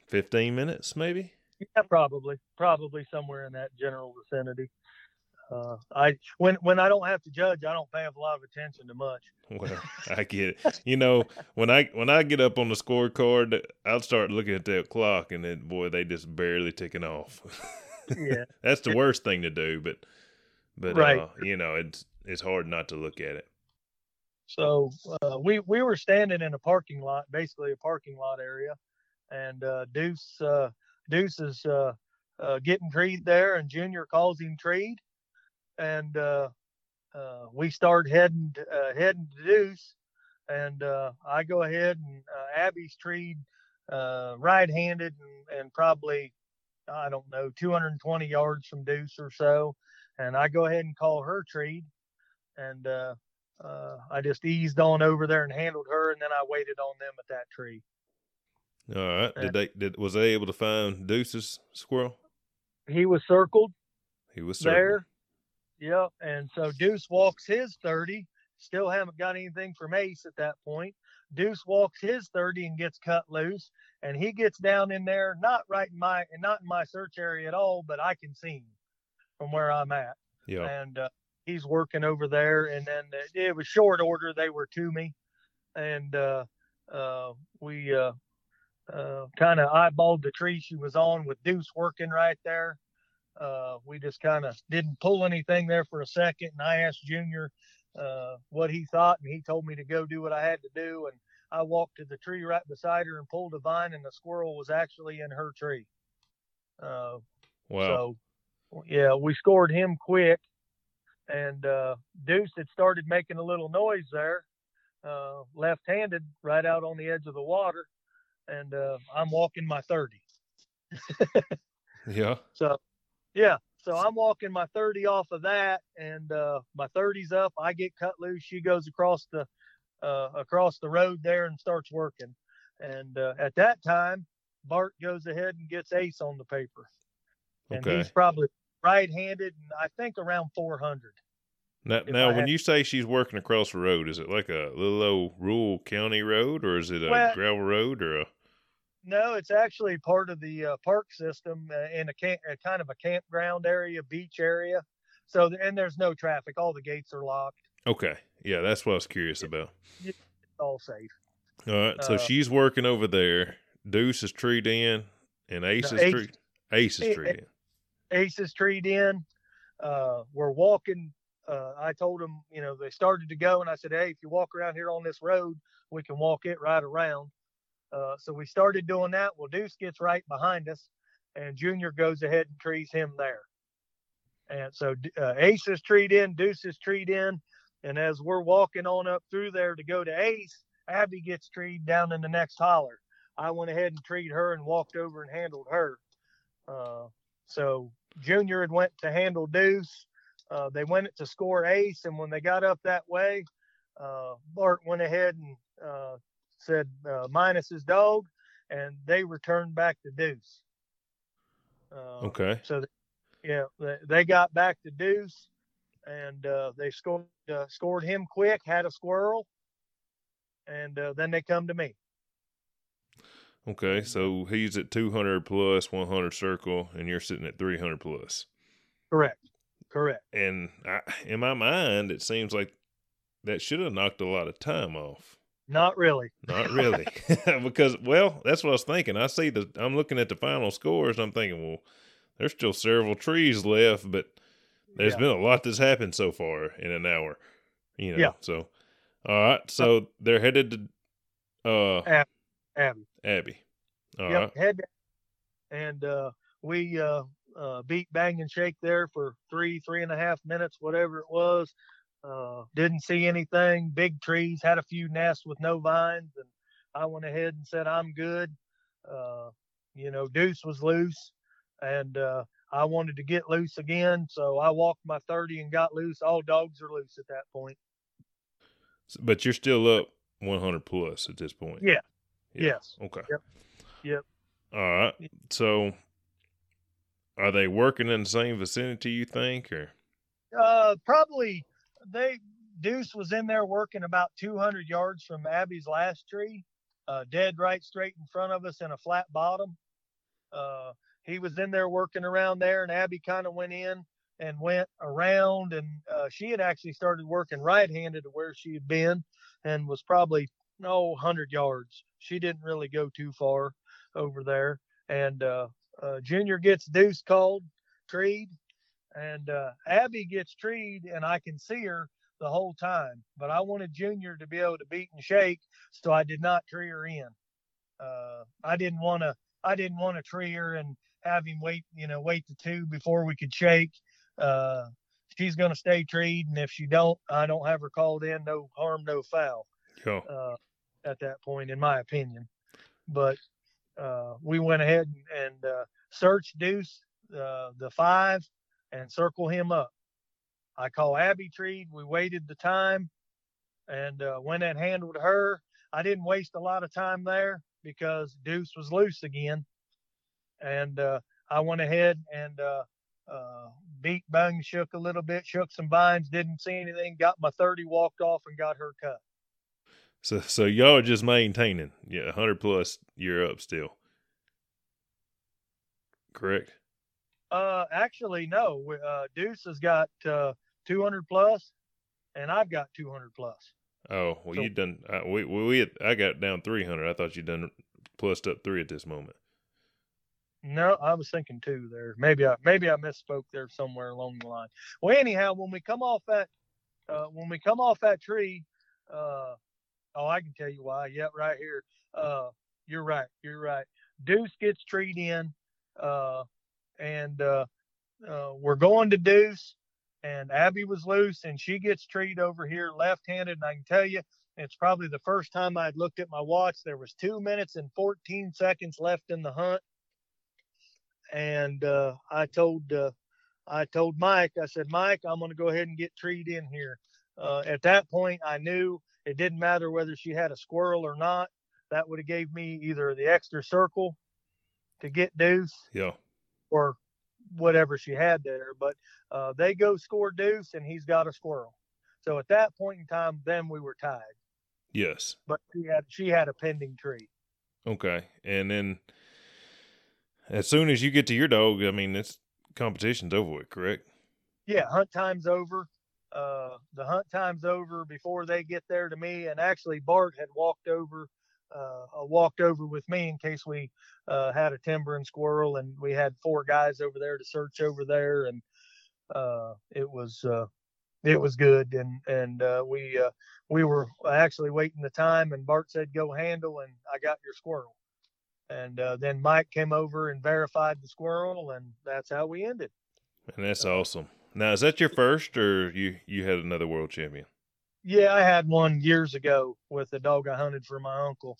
15 minutes, maybe. yeah, probably, probably somewhere in that general vicinity. Uh, I when when I don't have to judge, I don't pay a lot of attention to much. Well, I get it. You know, when I when I get up on the scorecard, I'll start looking at that clock, and then boy, they just barely ticking off. Yeah. That's the worst thing to do, but but Right. uh, you know, it's it's hard not to look at it. So uh, we we were standing in a parking lot, basically a parking lot area, and uh, Deuce uh, Deuce is uh, uh, getting treed there, and Junior calls him treed, and uh, we start heading heading to Deuce, and I go ahead and Abby's treed right-handed and, and probably I don't know 220 yards from Deuce or so, and I go ahead and call her treed, and uh, uh, I just eased on over there and handled her, and then I waited on them at that tree. All right. Did they did was they able to find Deuce's squirrel? He was circled He was circled. there. Yep. And so Deuce walks his 30. Still haven't got anything from Ace at that point. Deuce walks his 30 and gets cut loose, and he gets down in there, not right in my and not in my search area at all, but I can see him from where I'm at. Yeah. and uh, he's working over there. And then it, it was short order; they were to me, and uh, uh, we uh, uh, kind of eyeballed the tree she was on with Deuce working right there. Uh, we just kind of didn't pull anything there for a second, and I asked Junior uh, what he thought, and he told me to go do what I had to do, and I walked to the tree right beside her and pulled a vine, and the squirrel was actually in her tree. Uh, Wow. so, yeah, we scored him quick, and uh, Deuce had started making a little noise there, uh, left-handed, right out on the edge of the water, and uh, I'm walking my 30. yeah. So, yeah, so I'm walking my 30 off of that, and uh, my 30's up. I get cut loose. She goes across the uh, across the road there and starts working. And uh, at that time, Bart goes ahead and gets Ace on the paper, and Okay. he's probably right-handed, and I think around 400. Now, now when you say she's working across the road, is it like a little old rural county road, or is it a Well- gravel road, or a? No, it's actually part of the uh, park system uh, in a, camp, a kind of a campground area, beach area. So, and there's no traffic. All the gates are locked. Okay, yeah, that's what I was curious about. It's all safe. All right, so Uh, she's working over there. Deuce is treed in, and Ace No, is Ace- treed. Ace is treed in. Ace is treed in. Uh, we're walking. Uh, I told them, you know, they started to go, and I said, hey, if you walk around here on this road, we can walk it right around. Uh, so we started doing that. Well, Deuce gets right behind us, and Junior goes ahead and trees him there. And so uh, Ace is treed in, Deuce is treed in, and as we're walking on up through there to go to Ace, Abby gets treed down in the next holler. I went ahead and treed her and walked over and handled her. Uh, so Junior had went to handle Deuce. Uh, they went to score Ace, and when they got up that way, uh, Bart went ahead and uh, said uh, minus his dog, and they returned back to Deuce. Uh, Okay, So, th- yeah, they, they got back to Deuce, and uh, they scored uh, scored him quick. Had a squirrel, and uh, then they come to me. Okay. So he's at two hundred plus, one hundred circle, and you're sitting at three hundred plus. Correct. Correct. And I, in my mind, it seems like that should have knocked a lot of time off. Not really. Not really, because well, that's what I was thinking. I see the, I'm looking at the final scores. And I'm thinking, well, there's still several trees left, but there's Yeah. been a lot that's happened so far in an hour. You know, Yeah. so all right, so they're headed to uh Abby. Abby. All right, yep, head and uh, we uh, uh, beat Bang and Shake there for three, three and a half minutes, whatever it was. Uh, didn't see anything. Big trees, had a few nests with no vines, and I went ahead and said I'm good. Uh, you know, Deuce was loose, and uh, I wanted to get loose again, so I walked my 30 and got loose. All dogs are loose at that point. But you're still up 100 plus at this point. Yeah. Yeah. Yes. Okay. Yep. Yep. All right. So, are they working in the same vicinity? You think, or Uh, probably they Deuce was in there working about 200 yards from Abby's last tree, uh, dead right straight in front of us in a flat bottom. Uh, he was in there working around there, and Abby kind of went in and went around, and uh, she had actually started working right-handed to where she had been, and was probably no 100 yards. She didn't really go too far over there, and uh, uh, Junior gets Deuce called, treed, and uh, Abby gets treed, and I can see her the whole time. But I wanted Junior to be able to beat and shake, so I did not tree her in. Uh, I didn't want to. I didn't want to tree her and have him wait. You know, wait the two before we could shake. Uh, she's going to stay treed, and if she don't, I don't have her called in. No harm, no foul yeah, uh, at that point, in my opinion. But uh, we went ahead and, and uh, searched Deuce, uh, the five, and circle him up. I call Abby Treed. We waited the time and uh, went and handled her. I didn't waste a lot of time there because Deuce was loose again. And uh, I went ahead and uh, beat Bung, shook a little bit, shook some vines, didn't see anything, got my 30, walked off, and got her cut. So so y'all are just maintaining. Yeah, 100 plus. You're up still. Correct. Uh, actually, no. we- Uh, Deuce has got uh, 200 plus, and I've got 200 plus. Oh well, So- you done. Uh, we we we had, I got down 300. I thought you done plussed up three at this moment. No, I was thinking two there. Maybe I maybe I misspoke there somewhere along the line. Well, anyhow, when we come off that uh, when we come off that tree, uh, oh, I can tell you why. Yep, right here. Uh, you're right. You're right. Deuce gets treed in, uh, and uh, uh, we're going to Deuce, and Abby was loose, and she gets treed over here left-handed. And I can tell you, it's probably the first time I'd looked at my watch. There was two minutes and 14 seconds left in the hunt and uh, I told uh, I told Mike, I said, Mike, I'm going to go ahead and get treed in here. Uh, at that point, I knew it didn't matter whether she had a squirrel or not. That would have gave me either the extra circle to get Deuce Yeah. or whatever she had there. But uh, they go score Deuce, and he's got a squirrel. So at that point in time, then we were tied. Yes. But she had she had a pending tree. Okay. And then as soon as you get to your dog, I mean, it's competition's over with, correct? yeah, hunt time's over. Uh, the hunt time's over before they get there to me. And actually, Bart had walked over, uh, uh, walked over with me in case we uh, had a timber and squirrel, and we had four guys over there to search over there, and uh, it was uh, it was good. And and uh, we uh, we were actually waiting the time, and Bart said, "Go handle," and I got your squirrel. And uh, then Mike came over and verified the squirrel, and that's how we ended. And that's awesome. Now, is that your first, or you you had another world champion? Yeah, I had one years ago with a dog I hunted for my uncle.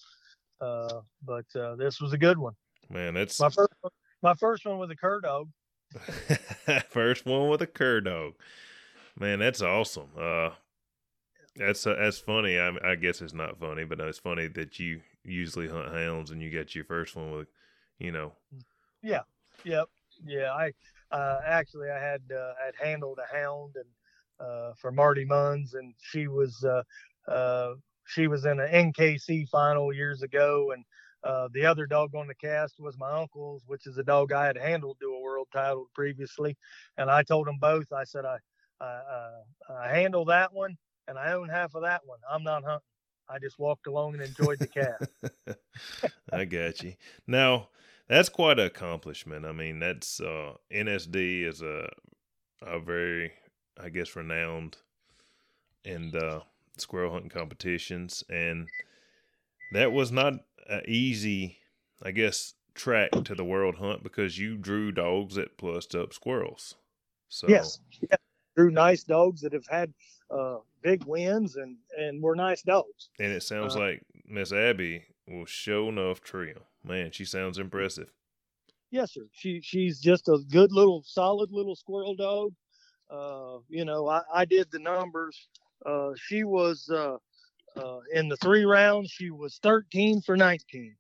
Uh, but uh, this was a good one. Man, that's My first, one- my first one was a cur dog. first one with a cur dog. Man, that's awesome. Uh, that's uh, that's funny. I, I guess it's not funny, but it's funny that you usually hunt hounds and you got your first one with, you know, Yeah. Yep. Yeah. I uh, actually I had uh, had handled a hound and uh, for Marty Munns, and she was uh, uh, she was in an NKC final years ago, and uh, the other dog on the cast was my uncle's, which is a dog I had handled to a world title previously, and I told them both. I said I I, I handle that one, and I own half of that one. I'm not hunting. I just walked along and enjoyed the cast. I got you. Now, that's quite an accomplishment. I mean, that's uh, NSD is a a very, I guess, renowned in the squirrel hunting competitions, and that was not an easy, I guess, track to the world hunt because you drew dogs that plussed up squirrels. So yes, yeah. drew nice dogs that have had uh, big wins and and were nice dogs. And it sounds uh, like Miss Abby will show enough trim. Man, she sounds impressive. Yes, sir. She she's just a good little solid little squirrel dog. Uh, you know, I, I did the numbers. Uh, she was uh, uh, in the three rounds. She was 13 for 19.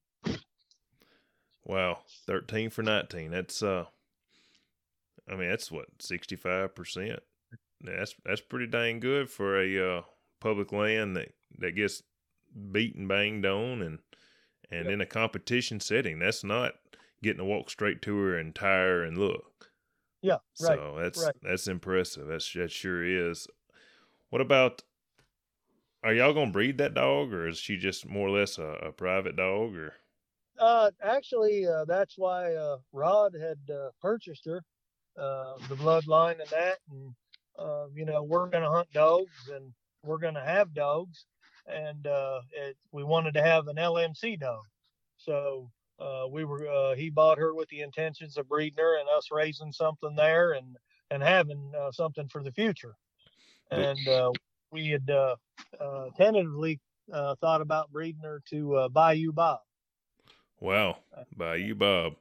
Wow, 13 for 19. That's uh, I mean that's what 65 percent. That's that's pretty dang good for a uh, public land that that gets beaten banged on and and yep. in a competition setting. That's not getting to walk straight to her and tire and look. Yeah, right. So that's right. that's impressive. That's that sure is. What about? Are y'all gonna breed that dog, or is she just more or less a, a private dog? Or uh, actually, uh, that's why uh, Rod had uh, purchased her, uh, the bloodline and that, and uh, you know we're gonna hunt dogs and we're gonna have dogs, and it, we wanted to have an LMC dog, so uh, we were uh, he bought her with the intentions of breeding her and us raising something there and and having uh, something for the future. And uh, we had uh, uh, tentatively thought about breeding her to Bayou Bob. Wow, Bayou Bob.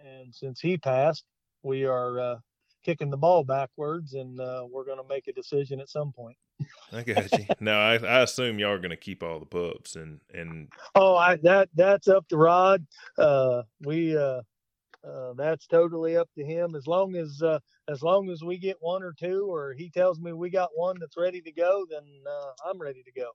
And since he passed, we are kicking the ball backwards, and we're going to make a decision at some point. I got you. now I, I assume y'all are going to keep all the pups and and. Oh, I that that's up to Rod. Uh, we uh, uh, that's totally up to him. As long as uh, as long as we get one or two, or he tells me we got one that's ready to go, then uh, I'm ready to go.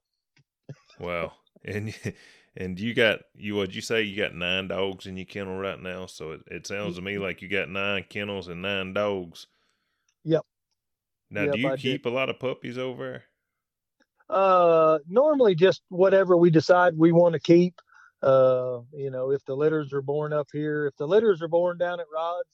wow, and and you got you what you say you got nine dogs in your kennel right now? So it, it sounds to me like you got nine kennels and nine dogs. Yep. Now, yep, do you I keep a lot of puppies over? Uh, normally just whatever we decide we want to keep. Uh, you know, if the litters are born up here, if the litters are born down at Rod's,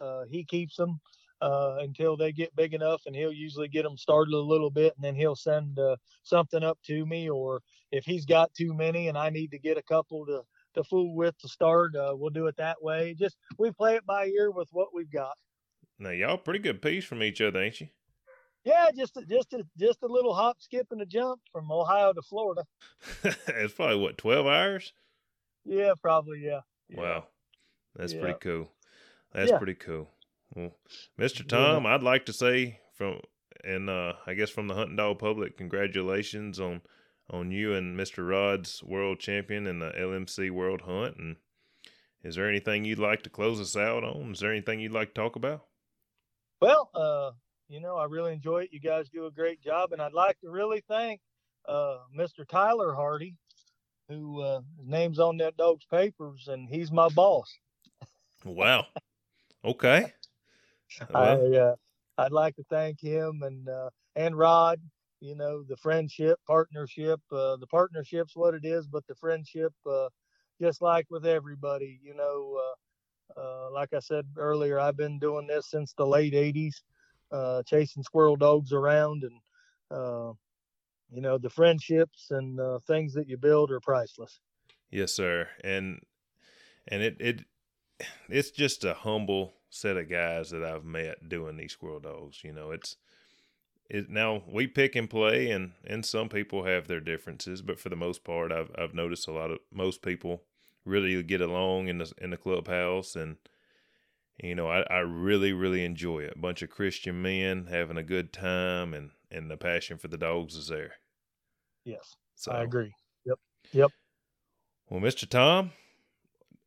uh, he keeps them uh, until they get big enough, and he'll usually get them started a little bit, and then he'll send uh, something up to me. Or if he's got too many and I need to get a couple to to fool with to start, uh, we'll do it that way. Just we play it by ear with what we've got. Now y'all pretty good piece from each other, ain't you? Yeah, just a, just a, just a little hop, skip, and a jump from Ohio to Florida. it's probably what twelve hours. Yeah, probably. Yeah. yeah. Wow, that's yeah. pretty cool. That's yeah. pretty cool. Well, Mr. Tom, I'd like to say from and uh, I guess from the hunting dog public, congratulations on on you and Mr. Rod's world champion in the LMC World Hunt. And is there anything you'd like to close us out on? Is there anything you'd like to talk about? Well, uh, you know, I really enjoy it. You guys do a great job, and I'd like to really thank uh, Mr. Tyler Hardy, who uh, his name's on that dog's papers, and he's my boss. Wow. Okay. Well. I uh, I'd like to thank him and uh, and Rod. You know, the friendship, partnership. Uh, the partnership's what it is, but the friendship, uh, just like with everybody, you know. like I said earlier, I've been doing this since the late '80s uh, chasing squirrel dogs around, and uh, you know the friendships and uh, things that you build are priceless. Yes, sir, and and it it it's just a humble set of guys that I've met doing these squirrel dogs. You know, it's it now we pick and play, and and some people have their differences, but for the most part, I've I've noticed a lot of most people really get along in the in the clubhouse and you know, I, I really, really enjoy it. A bunch of Christian men having a good time and, and the passion for the dogs is there. Yes. So, I agree. Yep. Yep. Well, Mr. Tom,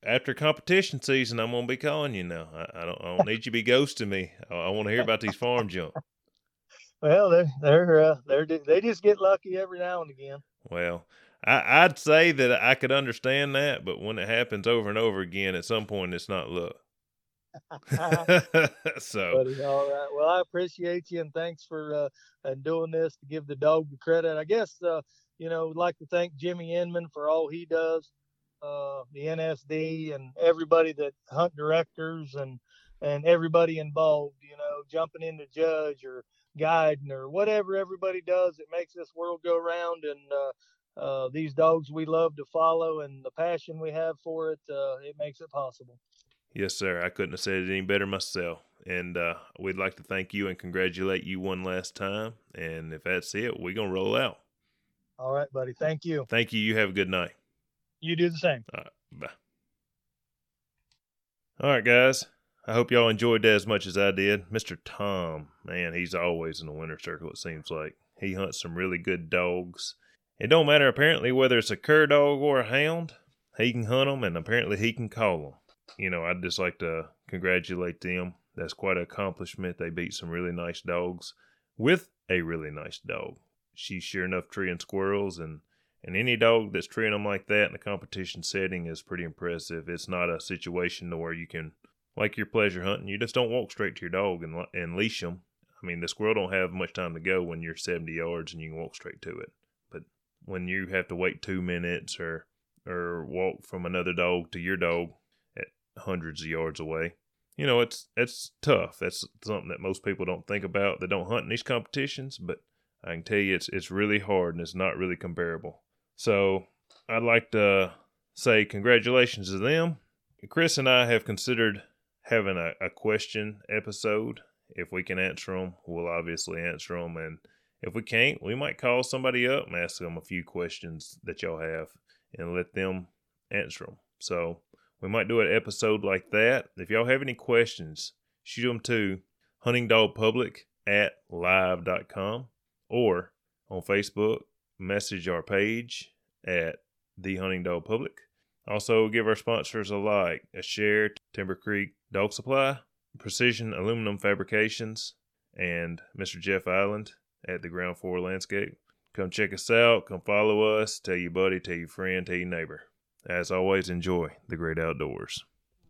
after competition season, I'm gonna be calling you now. I, I don't, I don't need you to be ghosting me. I, I want to hear about these farm jump. Well, they're they're uh, they're they just get lucky every now and again. Well, I, I'd say that I could understand that, but when it happens over and over again, at some point, it's not luck. so Buddy, all right. Well, I appreciate you and thanks for uh, and doing this to give the dog the credit. I guess uh, you know, would like to thank Jimmy Inman for all he does. uh, the NSD and everybody that hunt directors and and everybody involved. You know, jumping in the judge or guiding or whatever everybody does. It makes this world go round and. Uh, uh, these dogs we love to follow and the passion we have for it, uh, it makes it possible. Yes, sir. I couldn't have said it any better myself. And uh, we'd like to thank you and congratulate you one last time. And if that's it, we're going to roll out. All right, buddy. Thank you. Thank you. You have a good night. You do the same. All right. Bye. All right, guys. I hope y'all enjoyed that as much as I did. Mr. Tom, man, he's always in the winner circle, it seems like. He hunts some really good dogs. It don't matter, apparently, whether it's a cur dog or a hound. He can hunt them, and apparently he can call them you know, I'd just like to congratulate them. That's quite an accomplishment. They beat some really nice dogs with a really nice dog. She's sure enough treeing squirrels, and and any dog that's treeing them like that in a competition setting is pretty impressive. It's not a situation to where you can, like your pleasure hunting, you just don't walk straight to your dog and and leash them. I mean, the squirrel don't have much time to go when you're 70 yards and you can walk straight to it. But when you have to wait two minutes or or walk from another dog to your dog, at hundreds of yards away. You know, it's it's tough. That's something that most people don't think about that don't hunt in these competitions, but I can tell you it's it's really hard and it's not really comparable. So I'd like to say congratulations to them. Chris and I have considered having a, a question episode. If we can answer them, we'll obviously answer them. And if we can't, we might call somebody up and ask them a few questions that y'all have and let them answer them. So we might do an episode like that. If y'all have any questions, shoot them to huntingdogpublic at live.com or on Facebook, message our page at the Hunting Dog Public. Also, give our sponsors a like, a share, Timber Creek Dog Supply, Precision Aluminum Fabrications, and Mr. Jeff Island at the Ground Floor Landscape. Come check us out. Come follow us. Tell your buddy, tell your friend, tell your neighbor. As always, enjoy the great outdoors.